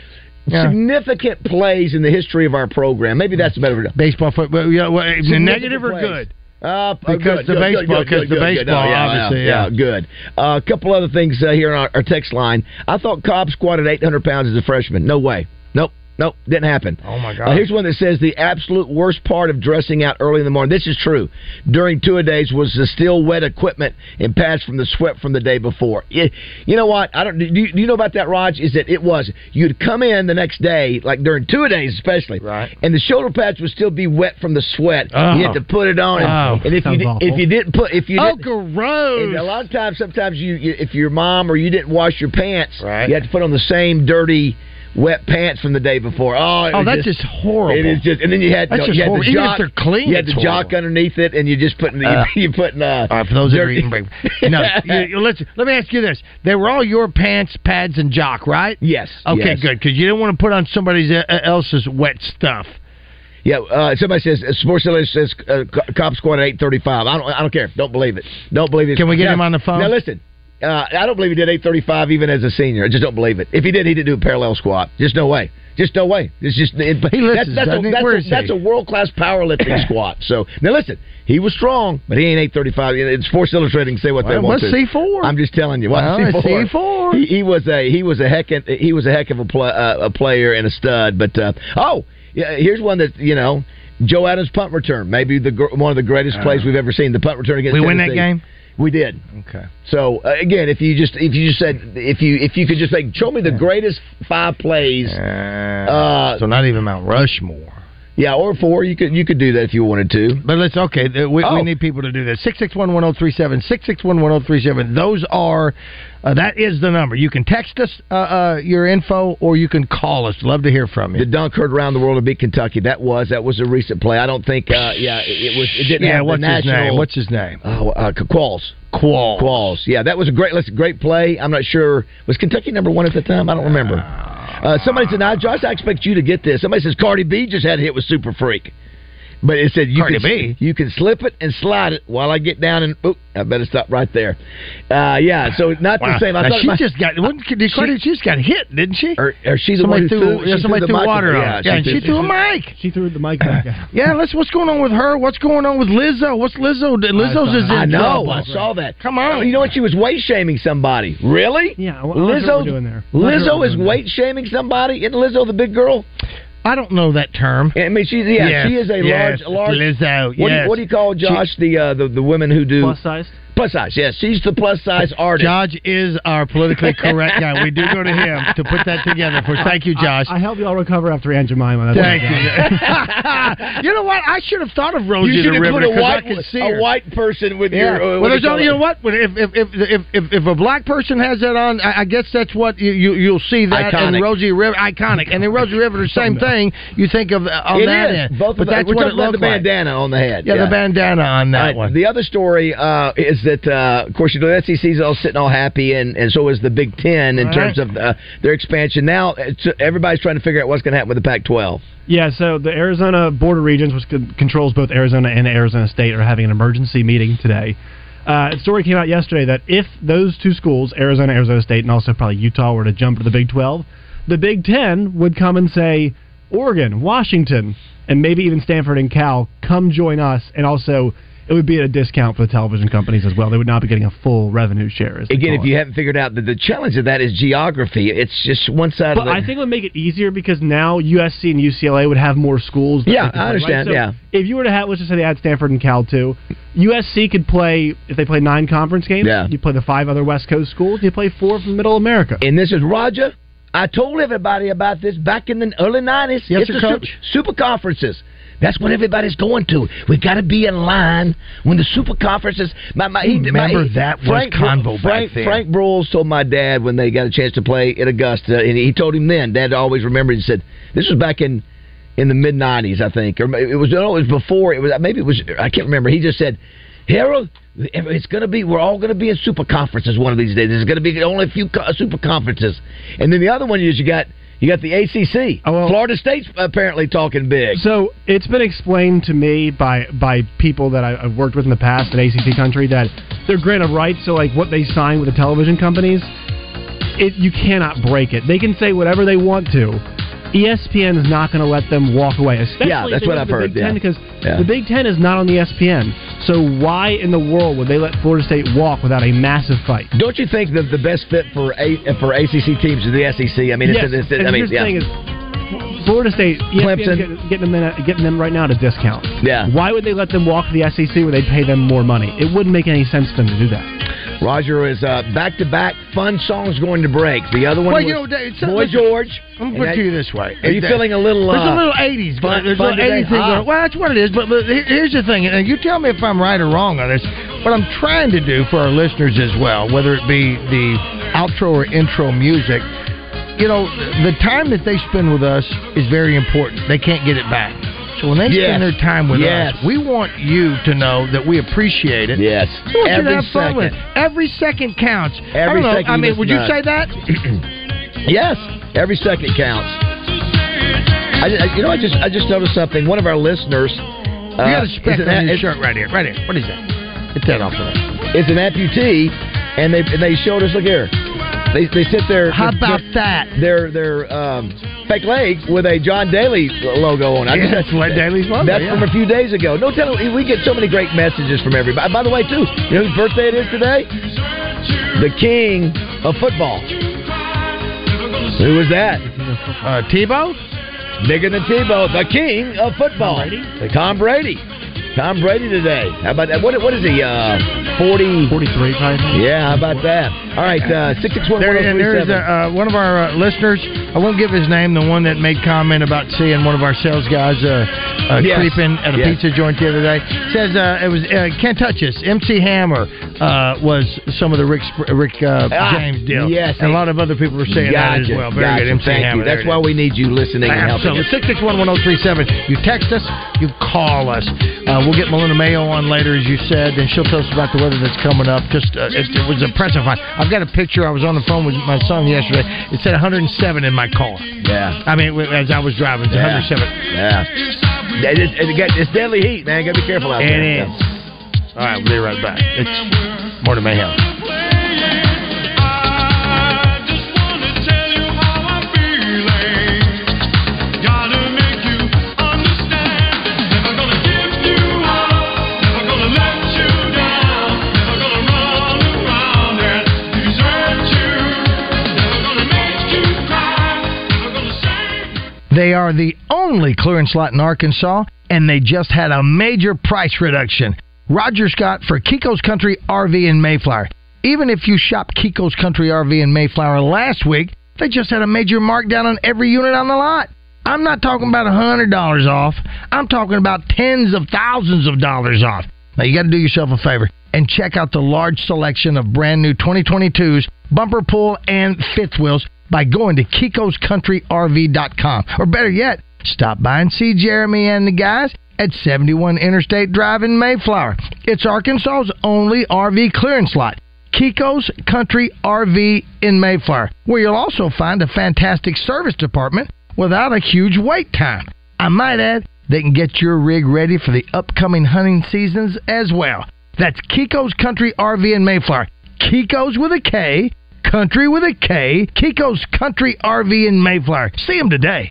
[SPEAKER 4] Yeah.
[SPEAKER 5] significant plays in the history of our program. Maybe that's a better.
[SPEAKER 4] Baseball, football. Yeah, well, negative or
[SPEAKER 5] plays.
[SPEAKER 4] good?
[SPEAKER 5] Uh,
[SPEAKER 4] Because
[SPEAKER 5] good,
[SPEAKER 4] the
[SPEAKER 5] good,
[SPEAKER 4] baseball- because the baseball,
[SPEAKER 5] No, yeah,
[SPEAKER 4] obviously,
[SPEAKER 5] yeah,
[SPEAKER 4] yeah.
[SPEAKER 5] good. Uh, a couple other things uh, here on our, our text line. I thought Cobb squatted 800 pounds as a freshman. No way. Nope. Nope, didn't happen.
[SPEAKER 4] Oh my God!
[SPEAKER 5] Uh, here's one that says the absolute worst part of dressing out early in the morning. This is true. During two a days was the still wet equipment and pads from the sweat from the day before. You, you know what? I don't. Do you, do you know about that, Raj? Is that it was you'd come in the next day, like during two a days especially, right? And the shoulder pads would still be wet from the sweat.
[SPEAKER 4] Oh.
[SPEAKER 5] You had to put it on, and,
[SPEAKER 4] Oh,
[SPEAKER 5] and if you
[SPEAKER 4] awful.
[SPEAKER 5] if you didn't put if you
[SPEAKER 4] Oh,
[SPEAKER 5] didn't,
[SPEAKER 4] gross!
[SPEAKER 5] a lot of times, sometimes you, you if your mom or you didn't wash your pants,
[SPEAKER 4] Right.
[SPEAKER 5] you had to put on the same dirty. Wet pants from the day before. Oh,
[SPEAKER 4] Oh, that's just horrible.
[SPEAKER 5] It is just, and then you had,
[SPEAKER 4] That's just
[SPEAKER 5] you had
[SPEAKER 4] horrible.
[SPEAKER 5] the
[SPEAKER 4] Even if
[SPEAKER 5] jock.
[SPEAKER 4] they're clean,
[SPEAKER 5] you had the
[SPEAKER 4] it's
[SPEAKER 5] jock underneath it, and you just putting you,
[SPEAKER 4] Uh,
[SPEAKER 5] you putting uh,
[SPEAKER 4] All right, for those that are eating breakfast. No, you, let's, let me ask you this: They were all your pants, pads, and jock, right?
[SPEAKER 5] Yes.
[SPEAKER 4] Okay,
[SPEAKER 5] yes.
[SPEAKER 4] good, because you didn't want to put on somebody else's wet stuff.
[SPEAKER 5] Yeah, uh, somebody says uh, Sports Illustrated says uh, Co- Cobb Squad at eight thirty five. I don't. I don't care. Don't believe it. Don't believe it.
[SPEAKER 4] Can we get
[SPEAKER 5] Now-
[SPEAKER 4] him on the phone?
[SPEAKER 5] Now listen. Uh, I don't believe he did eight thirty five even as a senior. I just don't believe it. If he did, he didn't do a parallel squat. Just no way. Just no way. It's just it,
[SPEAKER 4] He listens,
[SPEAKER 5] that's, that's, a, that's, a, that's a world class powerlifting squat. So now listen, he was strong, but he ain't eight thirty five. It's Sports Illustrated can say what they
[SPEAKER 4] Well,
[SPEAKER 5] want
[SPEAKER 4] what's
[SPEAKER 5] to.
[SPEAKER 4] C4?
[SPEAKER 5] I'm just telling you.
[SPEAKER 4] Well,
[SPEAKER 5] C4?
[SPEAKER 4] C4.
[SPEAKER 5] He, he was a he was a heck of, he was a heck of a, pl- uh, a player and a stud. But uh, oh, yeah, here's one that you know. Joe Adams punt return, maybe the one of the greatest plays we've ever seen. The punt return against
[SPEAKER 4] Uh. We win that game?
[SPEAKER 5] We did.
[SPEAKER 4] Okay.
[SPEAKER 5] So uh, again, if you just if you just said if you if you could just like show me the greatest five plays, uh,
[SPEAKER 4] so not even Mount Rushmore.
[SPEAKER 5] Yeah, or four. You could you could do that if you wanted to.
[SPEAKER 4] But let's okay. We,
[SPEAKER 5] Oh.
[SPEAKER 4] we need people to do this. Six six one one zero three seven. Six six one one zero three seven. Those are uh, that is the number. You can text us uh, uh, your info, or you can call us. Love to hear from you.
[SPEAKER 5] The dunk heard around the world to beat Kentucky. That was that was a recent play. I don't think. Uh, yeah, it, was. It didn't
[SPEAKER 4] yeah.
[SPEAKER 5] have
[SPEAKER 4] What's his
[SPEAKER 5] national.
[SPEAKER 4] name? What's his name?
[SPEAKER 5] Oh, uh, Qualls.
[SPEAKER 4] Qualls.
[SPEAKER 5] Qualls. Yeah, that was a great. Listen, great play. I'm not sure. Was Kentucky number one at the time? I don't remember. Uh, somebody said, "Now, Josh, I expect you to get this." Somebody says Cardi B just had a hit with Super Freak. But it said you
[SPEAKER 4] Cardi
[SPEAKER 5] can
[SPEAKER 4] B?
[SPEAKER 5] you can slip it and slide it while I get down and oop, I better stop right there. Uh, yeah, so not
[SPEAKER 4] Wow.
[SPEAKER 5] the same. I
[SPEAKER 4] Now,
[SPEAKER 5] thought
[SPEAKER 4] she
[SPEAKER 5] my-
[SPEAKER 4] just got. Wasn't, did Cardi, she just got hit, didn't she?
[SPEAKER 5] or, or she's the
[SPEAKER 4] somebody
[SPEAKER 5] one who
[SPEAKER 4] threw,
[SPEAKER 5] threw,
[SPEAKER 4] yeah,
[SPEAKER 5] she
[SPEAKER 4] somebody
[SPEAKER 5] the
[SPEAKER 4] threw
[SPEAKER 5] mic-
[SPEAKER 4] water on.
[SPEAKER 5] yeah,
[SPEAKER 4] her. Yeah, and she threw a mic.
[SPEAKER 7] She threw the mic back.
[SPEAKER 4] Yeah, let's. What's going on with her? What's going on with Lizzo? What's Lizzo? Lizzo's is in
[SPEAKER 5] I know.
[SPEAKER 4] trouble.
[SPEAKER 5] I saw that.
[SPEAKER 4] Come on.
[SPEAKER 5] You know what? She was weight shaming somebody. Really?
[SPEAKER 7] Yeah, I wonder what
[SPEAKER 5] Lizzo.
[SPEAKER 7] doing there. I wonder what
[SPEAKER 5] Lizzo is weight shaming somebody. Isn't Lizzo the big girl?
[SPEAKER 4] I don't know that term.
[SPEAKER 5] I mean, she's yeah,
[SPEAKER 4] Yes,
[SPEAKER 5] she is a
[SPEAKER 4] yes,
[SPEAKER 5] large, large.
[SPEAKER 4] Lizzo.
[SPEAKER 5] What, do you,
[SPEAKER 4] yes.
[SPEAKER 5] what do you call Josh? the uh, the the women who do
[SPEAKER 7] Plus size.
[SPEAKER 5] Plus size. Yes, she's the plus size artist.
[SPEAKER 4] Josh is our politically correct guy. We do go to him to put that together for. Thank you, Josh.
[SPEAKER 7] I help you all recover after Aunt Jemima. That's
[SPEAKER 4] Thank
[SPEAKER 7] I
[SPEAKER 4] you. you know what? I should have thought of Rosie
[SPEAKER 5] you should have put a
[SPEAKER 4] I
[SPEAKER 5] white a white person with
[SPEAKER 4] Yeah.
[SPEAKER 5] your. Uh,
[SPEAKER 4] well, there's only you know what? If if if if if, if a black person has that on, I, I guess that's what you, you you'll see that
[SPEAKER 5] Iconic.
[SPEAKER 4] and Rosie River iconic, and then Rosie River the same thing. You think of uh, on
[SPEAKER 5] It
[SPEAKER 4] that
[SPEAKER 5] is.
[SPEAKER 4] end,
[SPEAKER 5] Both
[SPEAKER 4] but
[SPEAKER 5] of
[SPEAKER 4] that's what it looked
[SPEAKER 5] the
[SPEAKER 4] like.
[SPEAKER 5] bandana on the head.
[SPEAKER 4] Yeah, the bandana on that
[SPEAKER 5] right,
[SPEAKER 4] one.
[SPEAKER 5] The other story uh, is that, uh, of course, you know, the SEC's all sitting all happy, and, and so is the Big Ten in
[SPEAKER 7] Right.
[SPEAKER 5] terms of uh, their expansion. Now, it's, everybody's trying to figure out what's going to happen with the Pac-12.
[SPEAKER 7] Yeah, so the Arizona Board of Regents, which controls both Arizona and Arizona State, are having an emergency meeting today. Uh, a story came out yesterday that if those two schools, Arizona, Arizona State, and also probably Utah, were to jump to the Big 12, the Big Ten would come and say, Oregon, Washington, and maybe even Stanford and Cal, come join us, and also it would be at a discount for the television companies as well. They would not be getting a full revenue share. as
[SPEAKER 5] Again, if you haven't figured out that the challenge of that is geography, it's just one side
[SPEAKER 7] But
[SPEAKER 5] of the.
[SPEAKER 7] I think it would make it easier because now USC and UCLA would have more schools.
[SPEAKER 5] Yeah, I
[SPEAKER 7] play,
[SPEAKER 5] understand,
[SPEAKER 7] So
[SPEAKER 5] yeah.
[SPEAKER 7] If you were to have, let's just say they had Stanford and Cal too, USC could play if they play nine conference games.
[SPEAKER 5] Yeah.
[SPEAKER 7] You play the five other West Coast schools. You play four from Middle America.
[SPEAKER 5] and this is Roger. I told everybody about this back in the early nineties.
[SPEAKER 4] Yes,
[SPEAKER 5] it's
[SPEAKER 4] sir,
[SPEAKER 5] the
[SPEAKER 4] Coach.
[SPEAKER 5] Super, super conferences. That's what everybody's going to. We've got to be in line when the super conferences. My, my, he,
[SPEAKER 4] Remember
[SPEAKER 5] my,
[SPEAKER 4] that was
[SPEAKER 5] Frank,
[SPEAKER 4] convo back
[SPEAKER 5] Frank,
[SPEAKER 4] then.
[SPEAKER 5] Frank Broyles told my dad when they got a chance to play at Augusta, and he told him then. Dad always remembered. He said this was back in in the mid '90s, I think, or it was no, it was before. It was maybe it was. I can't remember. He just said, Harold. It's going to be. We're all going to be in super conferences one of these days. There's going to be only a few super conferences, and then the other one is you got you got the ACC. Oh, Florida State's apparently talking big.
[SPEAKER 7] So it's been explained to me by by people that I- I've worked with in the past in ACC country that they're grant of rights. So like what they sign with the television companies, it you cannot break it. They can say whatever they want to. ESPN is not going to let them walk away. Especially
[SPEAKER 5] Yeah, that's
[SPEAKER 7] they
[SPEAKER 5] what I've
[SPEAKER 7] the
[SPEAKER 5] heard,
[SPEAKER 7] Big Ten because
[SPEAKER 5] Yeah.
[SPEAKER 7] the Big Ten is not on the ESPN. So why in the world would they let Florida State walk without a massive fight?
[SPEAKER 5] Don't you think that the best fit for a, for ACC teams is the SEC? I mean, it's,
[SPEAKER 7] yes.
[SPEAKER 5] it's, it's,
[SPEAKER 7] and
[SPEAKER 5] I mean, yeah.
[SPEAKER 7] thing is, Florida State,
[SPEAKER 5] Clemson.
[SPEAKER 7] Getting, getting them at, getting them right now at a discount.
[SPEAKER 5] Yeah.
[SPEAKER 7] Why would they let them walk to the SEC where they'd pay them more money? It wouldn't make any sense for them to do that.
[SPEAKER 5] Roger is uh, back-to-back fun songs going to break. The other one
[SPEAKER 4] Well,
[SPEAKER 5] was
[SPEAKER 4] you know, so
[SPEAKER 5] Boy
[SPEAKER 4] listen,
[SPEAKER 5] George.
[SPEAKER 4] I'm going to
[SPEAKER 5] that-
[SPEAKER 4] put it this way.
[SPEAKER 5] Are you feeling a little?
[SPEAKER 4] There's
[SPEAKER 5] uh,
[SPEAKER 4] a little 80s.
[SPEAKER 5] fun-
[SPEAKER 4] there's a little 80s thing
[SPEAKER 5] Ah.
[SPEAKER 4] Well, that's what it is. But, but here's the thing, and you tell me if I'm right or wrong on this. What I'm trying to do for our listeners as well, whether it be the outro or intro music, you know, the time that they spend with us is very important. They can't get it back. So when they
[SPEAKER 5] Yes.
[SPEAKER 4] spend their time with
[SPEAKER 5] Yes.
[SPEAKER 4] us, we want you to know that we appreciate it.
[SPEAKER 5] Yes.
[SPEAKER 4] We want you
[SPEAKER 5] Every
[SPEAKER 4] to have fun with it.
[SPEAKER 5] second.
[SPEAKER 4] Every second counts. I
[SPEAKER 5] Every
[SPEAKER 4] know.
[SPEAKER 5] second
[SPEAKER 4] I mean, would
[SPEAKER 5] to
[SPEAKER 4] you say that?
[SPEAKER 5] Yes, every second counts. I, I- you know, I just I just noticed something. One of our listeners.
[SPEAKER 4] Uh, you got a speck on your shirt right here. Right here. What is that? Get that off of there.
[SPEAKER 5] It's an amputee, and they and they showed us. Look here. They, they sit there.
[SPEAKER 4] How about that?
[SPEAKER 5] Their their um, fake leg with a John Daly logo on. it. I
[SPEAKER 4] Yeah, that's Led Daly's logo,
[SPEAKER 5] That's
[SPEAKER 4] yeah.
[SPEAKER 5] from a few days ago. No telling. We get so many great messages from everybody. By the way, too, you know whose birthday it is today? The king of football. Who was that?
[SPEAKER 4] Uh, Tebow.
[SPEAKER 5] Bigger than Tebow, the king of football. Tom Brady. Tom Brady today. How about that? What, what is he? Uh, 40?
[SPEAKER 7] 43, probably.
[SPEAKER 5] Yeah, how about that? All right, uh, 661
[SPEAKER 4] There, and there is a, uh, one of our uh, listeners. I won't give his name. The one that made comment about seeing one of our sales guys uh, uh,
[SPEAKER 5] Yes.
[SPEAKER 4] creeping at a
[SPEAKER 5] Yes.
[SPEAKER 4] pizza joint the other day says uh, it was uh, can't touch us. MC Hammer uh, was some of the Rick Rick uh,
[SPEAKER 5] Ah,
[SPEAKER 4] James deal.
[SPEAKER 5] yes.
[SPEAKER 4] and a lot of other people were saying that as well. Very
[SPEAKER 5] gotcha.
[SPEAKER 4] good, MC
[SPEAKER 5] Thank
[SPEAKER 4] Hammer.
[SPEAKER 5] you. That's why
[SPEAKER 4] is.
[SPEAKER 5] we need you listening and helping.
[SPEAKER 4] Absolutely.
[SPEAKER 5] us.
[SPEAKER 4] Six six one one zero three seven. You text us. You call us. Uh, we'll get Melinda Mayo on later, as you said, and she'll tell us about the weather that's coming up. Just uh, it, it was impressive. I, I've got a picture. I was on the phone with my son yesterday. It said 107 in my car.
[SPEAKER 5] Yeah.
[SPEAKER 4] I mean, as I was driving, it's
[SPEAKER 5] Yeah.
[SPEAKER 4] 107.
[SPEAKER 5] Yeah. It, it, it it's deadly heat, man. Got to be careful out
[SPEAKER 4] It
[SPEAKER 5] there.
[SPEAKER 4] is. All right, we'll be right back. It's more to mayhem. They are the only clearance lot in Arkansas, and they just had a major price reduction. Roger Scott for Kiko's Country RV in Mayflower. Even if you shop Kiko's Country RV in Mayflower last week, they just had a major markdown on every unit on the lot. I'm not talking about $100 off. I'm talking about tens of thousands of dollars off. Now, you got to do yourself a favor and check out the large selection of brand new 2022s, bumper pull, and fifth wheels by going to kikoscountryrv.com. Or better yet, stop by and see Jeremy and the guys at 71 Interstate Drive in Mayflower. It's Arkansas's only RV clearance lot. Kiko's Country RV in Mayflower, where you'll also find a fantastic service department without a huge wait time. I might add, they can get your rig ready for the upcoming hunting seasons as well. That's Kiko's Country RV in Mayflower. Kiko's with a K, Country with a K, Kiko's Country RV in Mayflower. See them today.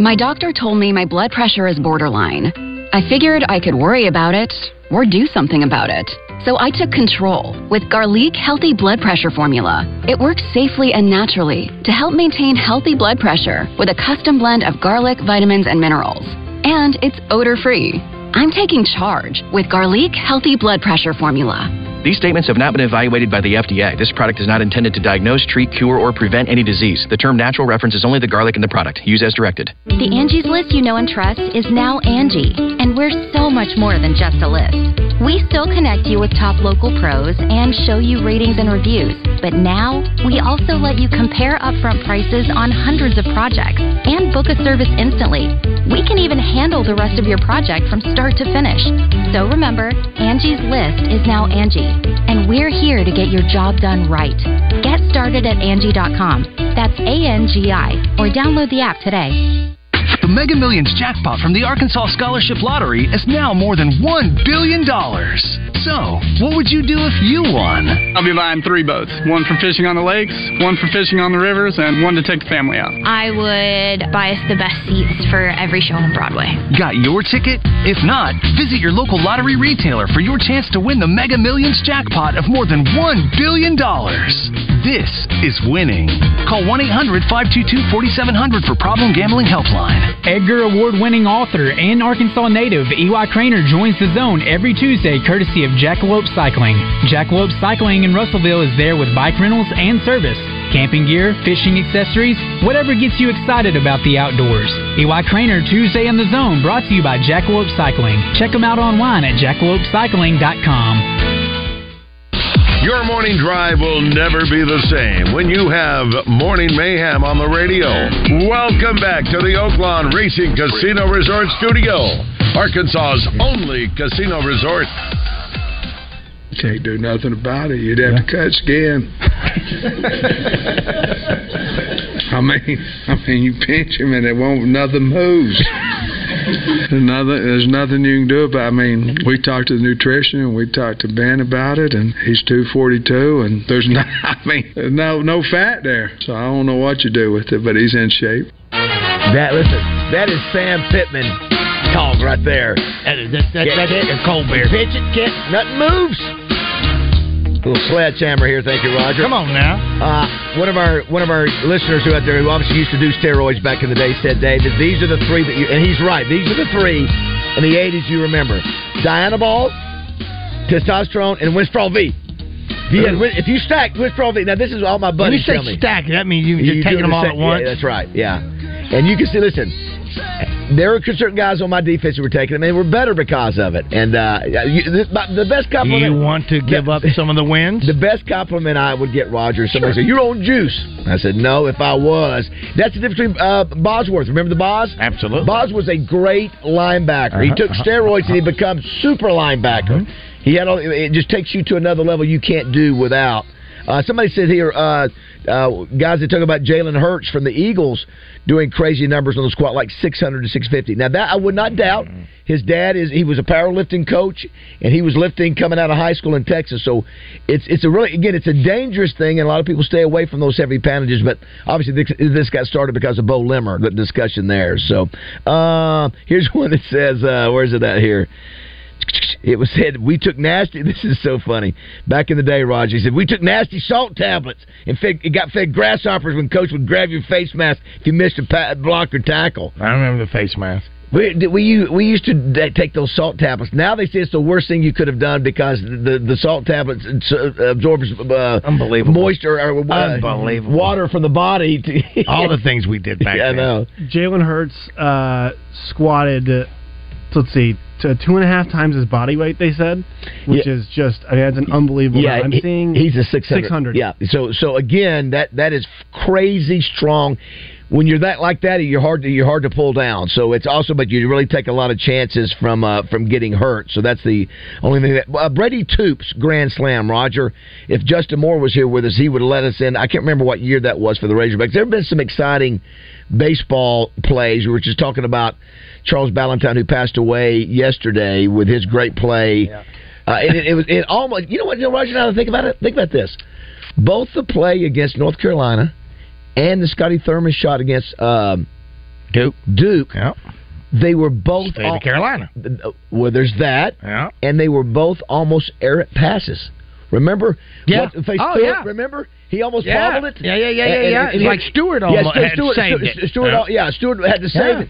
[SPEAKER 19] My doctor told me my blood pressure is borderline. I figured I could worry about it or do something about it. So I took control with Garlic Healthy Blood Pressure Formula. It works safely and naturally to help maintain healthy blood pressure with a custom blend of garlic, vitamins, and minerals. And it's odor free. I'm taking charge with Garlic Healthy Blood Pressure Formula.
[SPEAKER 20] These statements have not been evaluated by the FDA. This product is not intended to diagnose, treat, cure, or prevent any disease. The term natural references only the garlic in the product. Use as directed.
[SPEAKER 21] The Angie's list you know and trust is now Angie, and we're so much more than just a list. We still connect you with top local pros and show you ratings and reviews, but now we also let you compare upfront prices on hundreds of projects and book a service instantly. We can even handle the rest of your project from start to finish. So remember, Angie's list is now Angie, and we're here to get your job done right. Get started at Angie.com. That's A N G I, or download the app today.
[SPEAKER 22] The Mega Millions jackpot from the Arkansas Scholarship Lottery is now more than $1 billion. So, what would you do if you won?
[SPEAKER 23] I'll be buying three boats one for fishing on the lakes, one for fishing on the rivers, and one to take the family out.
[SPEAKER 24] I would buy us the best seats for every show on Broadway.
[SPEAKER 22] Got your ticket? If not, visit your local lottery retailer for your chance to win the Mega Millions jackpot of more than $1 billion. This is winning. Call 1 800 522 4700 for Problem Gambling Helpline.
[SPEAKER 25] Edgar Award winning author and Arkansas native Eli Cranor joins the zone every Tuesday courtesy of Jackalope Cycling. Jackalope Cycling in Russellville is there with bike rentals and service. Camping gear, fishing accessories, whatever gets you excited about the outdoors. EY Cranor Tuesday in the Zone brought to you by Jackalope Cycling. Check them out online at jackalopecycling.com.
[SPEAKER 1] Your morning drive will never be the same when you have Morning Mayhem on the radio. Welcome back to the Oaklawn Racing Casino Resort Studio, Arkansas's only casino resort.
[SPEAKER 26] Can't do nothing about it. You'd have to cut skin. I mean, I mean, you pinch him and it won't. Nothing moves. There's nothing, there's nothing you can do about. I mean, we talked to the nutritionist and we talked to Ben about it, and he's 242, and there's no, I mean, no no fat there. So I don't know what you do with it, but he's in shape.
[SPEAKER 5] That listen, that is Sam Pittman talk right there.
[SPEAKER 4] That is that, that, that's it. And Colbert.
[SPEAKER 5] Pitch it, can't, nothing moves. Little sledgehammer here, thank you, Roger.
[SPEAKER 4] Come on now.
[SPEAKER 5] Uh, one of our one of our listeners who out there who obviously used to do steroids back in the day said, Dave, that these are the three that you and he's right. These are the three in the eighties you remember: Dianabol, testosterone, and Winstrol V. If you, had, if you stacked Winstrol V, now this is all my
[SPEAKER 4] When
[SPEAKER 5] buddies
[SPEAKER 4] you say stack, that means you just taking them all at once.
[SPEAKER 5] Yeah, that's right. Yeah, and you can see. Listen, there were certain guys on my defense who were taking them, and they were better because of it. And uh, you, the, the best compliment.
[SPEAKER 4] You want to give up some of the wins?
[SPEAKER 5] The best compliment I would get, Roger. Is somebody said, "You're on juice." I said, "No, if I was." That's the difference between uh, Bosworth. Remember the Boz?
[SPEAKER 4] Absolutely.
[SPEAKER 5] Boz was a great linebacker. He
[SPEAKER 4] Uh-huh,
[SPEAKER 5] took
[SPEAKER 4] uh-huh,
[SPEAKER 5] steroids and he became super linebacker. He had all, it just takes you to another level you can't do without. Uh, somebody said here, uh, uh, guys that talk about Jalen Hurts from the Eagles doing crazy numbers on the squat, like 600 to 650. Now that I would not doubt. His dad is he was a powerlifting coach, and he was lifting coming out of high school in Texas. So it's it's a really again it's a dangerous thing, and a lot of people stay away from those heavy poundages. But obviously this, this got started because of Beaux Limmer, the discussion there. So uh, here's one that says, uh, where's it at here? It was said we took nasty. This is so funny. Back in the day, Roger he said we took nasty salt tablets and fed, it got fed grasshoppers when coach would grab your face mask if you missed a pa- block or tackle.
[SPEAKER 4] I remember the face mask.
[SPEAKER 5] We we we used to take those salt tablets. Now they say it's the worst thing you could have done because the the salt tablets uh, absorbs uh,
[SPEAKER 4] Unbelievable.
[SPEAKER 5] moisture or uh,
[SPEAKER 4] Unbelievable.
[SPEAKER 5] water from the body. To,
[SPEAKER 4] All the things we did back
[SPEAKER 5] yeah, I
[SPEAKER 4] then.
[SPEAKER 5] know.
[SPEAKER 7] Jalen Hurts uh, squatted So let's see, to two and a half times his body weight. They said, which
[SPEAKER 5] Yeah.
[SPEAKER 7] is just I mean that's an unbelievable.
[SPEAKER 5] Yeah.
[SPEAKER 7] I'm
[SPEAKER 5] he-
[SPEAKER 7] seeing
[SPEAKER 5] he's a six hundred.
[SPEAKER 7] 600.
[SPEAKER 5] Yeah. So so again, that that is crazy strong. When you're that like that, you're hard to you're hard to pull down. So it's also, but you really take a lot of chances from uh, from getting hurt. So that's the only thing that uh, Brady Toops grand slam. Roger, if Justin Moore was here with us, he would have let us in. I can't remember what year that was for the Razorbacks. There have been some exciting baseball plays. We were just talking about Charles Balentine, who passed away yesterday with his great play. Uh, and it, it was it almost. You know what, you know, Roger? Now think about it, think about this. Both the play against North Carolina and the Scotty Thurman shot against um,
[SPEAKER 4] Duke.
[SPEAKER 5] Duke. They were both
[SPEAKER 4] State of Carolina.
[SPEAKER 5] Well, there's that.
[SPEAKER 4] Yeah.
[SPEAKER 5] And they were both almost errant passes. Remember?
[SPEAKER 4] Yeah.
[SPEAKER 5] What,
[SPEAKER 4] Oh,
[SPEAKER 5] Stewart,
[SPEAKER 4] yeah.
[SPEAKER 5] Remember? He almost
[SPEAKER 4] Yeah.
[SPEAKER 5] bobbled it.
[SPEAKER 4] Yeah, yeah, yeah, yeah,
[SPEAKER 5] And-
[SPEAKER 4] yeah.
[SPEAKER 5] and- and-
[SPEAKER 4] like Stewart
[SPEAKER 5] yeah,
[SPEAKER 4] almost
[SPEAKER 5] Stewart,
[SPEAKER 4] had
[SPEAKER 5] Stewart,
[SPEAKER 4] saved
[SPEAKER 5] Stewart,
[SPEAKER 4] it.
[SPEAKER 5] Stewart,
[SPEAKER 4] Yeah.
[SPEAKER 5] yeah, Stewart had to save
[SPEAKER 4] Yeah.
[SPEAKER 5] it.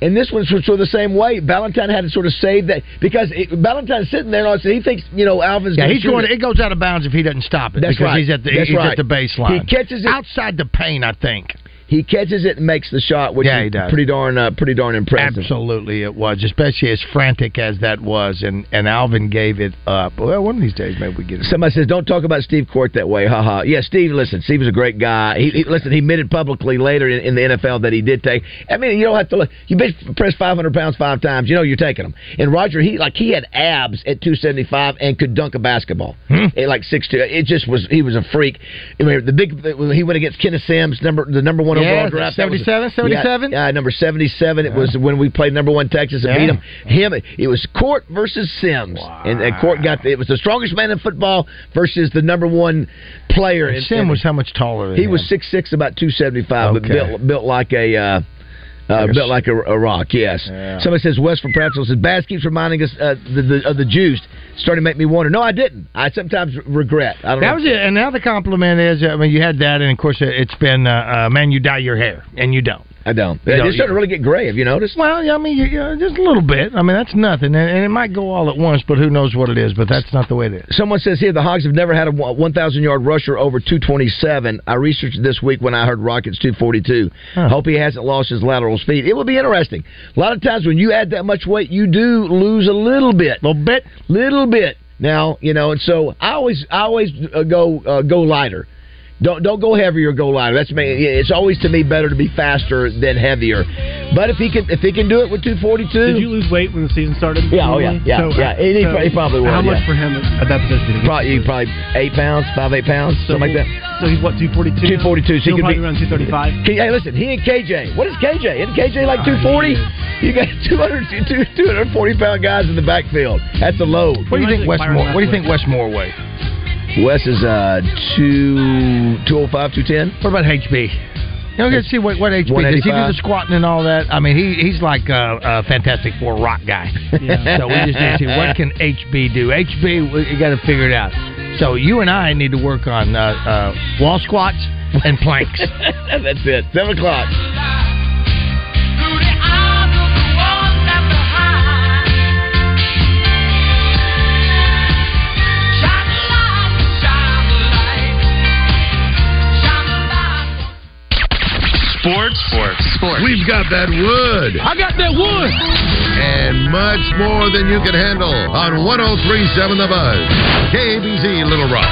[SPEAKER 5] And this one's sort of the same way. Balentine had to sort of save that because it, Balentine's sitting there and he thinks, you know, Alvin's
[SPEAKER 4] Yeah, he's going.
[SPEAKER 5] it.
[SPEAKER 4] It goes out of bounds if he doesn't stop it.
[SPEAKER 5] That's
[SPEAKER 4] because
[SPEAKER 5] right.
[SPEAKER 4] He's at the
[SPEAKER 5] That's
[SPEAKER 4] he's
[SPEAKER 5] right.
[SPEAKER 4] at the baseline.
[SPEAKER 5] He catches it
[SPEAKER 4] outside the paint. I think.
[SPEAKER 5] He catches it and makes the shot, which
[SPEAKER 4] Yeah,
[SPEAKER 5] is
[SPEAKER 4] he does.
[SPEAKER 5] pretty darn, uh, pretty darn impressive.
[SPEAKER 4] Absolutely, it was, especially as frantic as that was, and and Alvin gave it up. Well, one of these days, maybe we get it.
[SPEAKER 5] Somebody says, "Don't talk about Steve Korte that way." Ha ha. Yeah, Steve. Listen, Steve was a great guy. He, he listen. He admitted publicly later in, in the NFL that he did take. I mean, you don't have to. look- You bench press five hundred pounds five times. You know you're taking them. And Roger, he like he had abs at two seventy five and could dunk a basketball at like six two. It just was. He was a freak. I mean, the big he went against Kenneth Sims, number the number one
[SPEAKER 4] Yeah,
[SPEAKER 5] overall draft.
[SPEAKER 4] 77, 77?
[SPEAKER 5] Yeah, yeah, number seventy seven. It was when we played number one Texas and beat him. Him. It was Korte versus Sims, and, and Korte got the, it was the strongest man in football versus the number one player.
[SPEAKER 4] And Sim was how much taller? Than
[SPEAKER 5] He
[SPEAKER 4] him?
[SPEAKER 5] was six six, about two seventy five, but built built like a. Uh, uh,
[SPEAKER 4] Like a
[SPEAKER 5] built like a, a rock, yes.
[SPEAKER 4] Yeah.
[SPEAKER 5] Somebody says West from Prattsville says Bass keeps reminding us uh, the, the, of the juiced. Starting to make me wonder. No, I didn't. I sometimes regret. I don't
[SPEAKER 4] That
[SPEAKER 5] know.
[SPEAKER 4] was it. And now the compliment is, I mean, you had that, and of course, it's been, uh, uh, man, you dye your hair, and you don't.
[SPEAKER 5] I don't.
[SPEAKER 4] You
[SPEAKER 5] It's starting to really get gray. Have you noticed?
[SPEAKER 4] Well, yeah, I mean, you, you, just a little bit. I mean, that's nothing, and, and it might go all at once, but who knows what it is? But that's not the way it is.
[SPEAKER 5] Someone says here the Hogs have never had a 1,000 yard rusher over 227. I researched this week when I heard Rockets 242. Hope he hasn't lost his lateral speed. It will be interesting. A lot of times when you add that much weight, you do lose a little bit,
[SPEAKER 4] little bit,
[SPEAKER 5] little bit. Now you know, and so I always, I always uh, go uh, go lighter. Don't don't go heavier, go lighter. That's me. It's always to me better to be faster than heavier. But if he can if he can do it with 242,
[SPEAKER 7] Did you lose weight when the season started?
[SPEAKER 5] Yeah, oh, yeah, yeah,
[SPEAKER 7] So,
[SPEAKER 5] yeah. He- he
[SPEAKER 7] so
[SPEAKER 5] probably- he probably will,
[SPEAKER 7] How much
[SPEAKER 5] yeah.
[SPEAKER 7] for him at that position?
[SPEAKER 5] probably you probably eight pounds, five eight pounds,
[SPEAKER 7] So
[SPEAKER 5] something like that.
[SPEAKER 7] So he's what, 242?
[SPEAKER 5] 242, so he could
[SPEAKER 7] probably
[SPEAKER 5] be-
[SPEAKER 7] around 235.
[SPEAKER 5] He, hey, listen, he and KJ. What is KJ? Isn't KJ like ah, 240? You got 200, 240 pound guys in the backfield. That's a load.
[SPEAKER 4] What do you think Westmore? What do you think Westmore weighs?
[SPEAKER 5] Wes is uh, two, 205, 210.
[SPEAKER 4] What about HB? You know, let's see what what HB does. He do the squatting and all that. I mean, he he's like a, a Fantastic Four rock guy.
[SPEAKER 5] Yeah.
[SPEAKER 4] so we just need to see what can HB do. HB, we- you got to figure it out. So you and I need to work on uh, uh, wall squats and planks.
[SPEAKER 5] That's it. Seven o'clock.
[SPEAKER 1] Sports. Sports. Sports. We've got that wood.
[SPEAKER 13] I got that wood.
[SPEAKER 1] And much more than you can handle on 1037 The Buzz. KBZ Little Rock.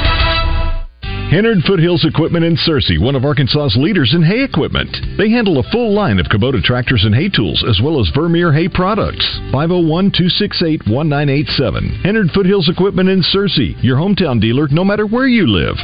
[SPEAKER 27] Hennard Foothills Equipment in Searcy, one of Arkansas's leaders in hay equipment. They handle a full line of Kubota tractors and hay tools, as well as Vermeer hay products. 501 268 1987. Hennard Foothills Equipment in Searcy, your hometown dealer no matter where you live.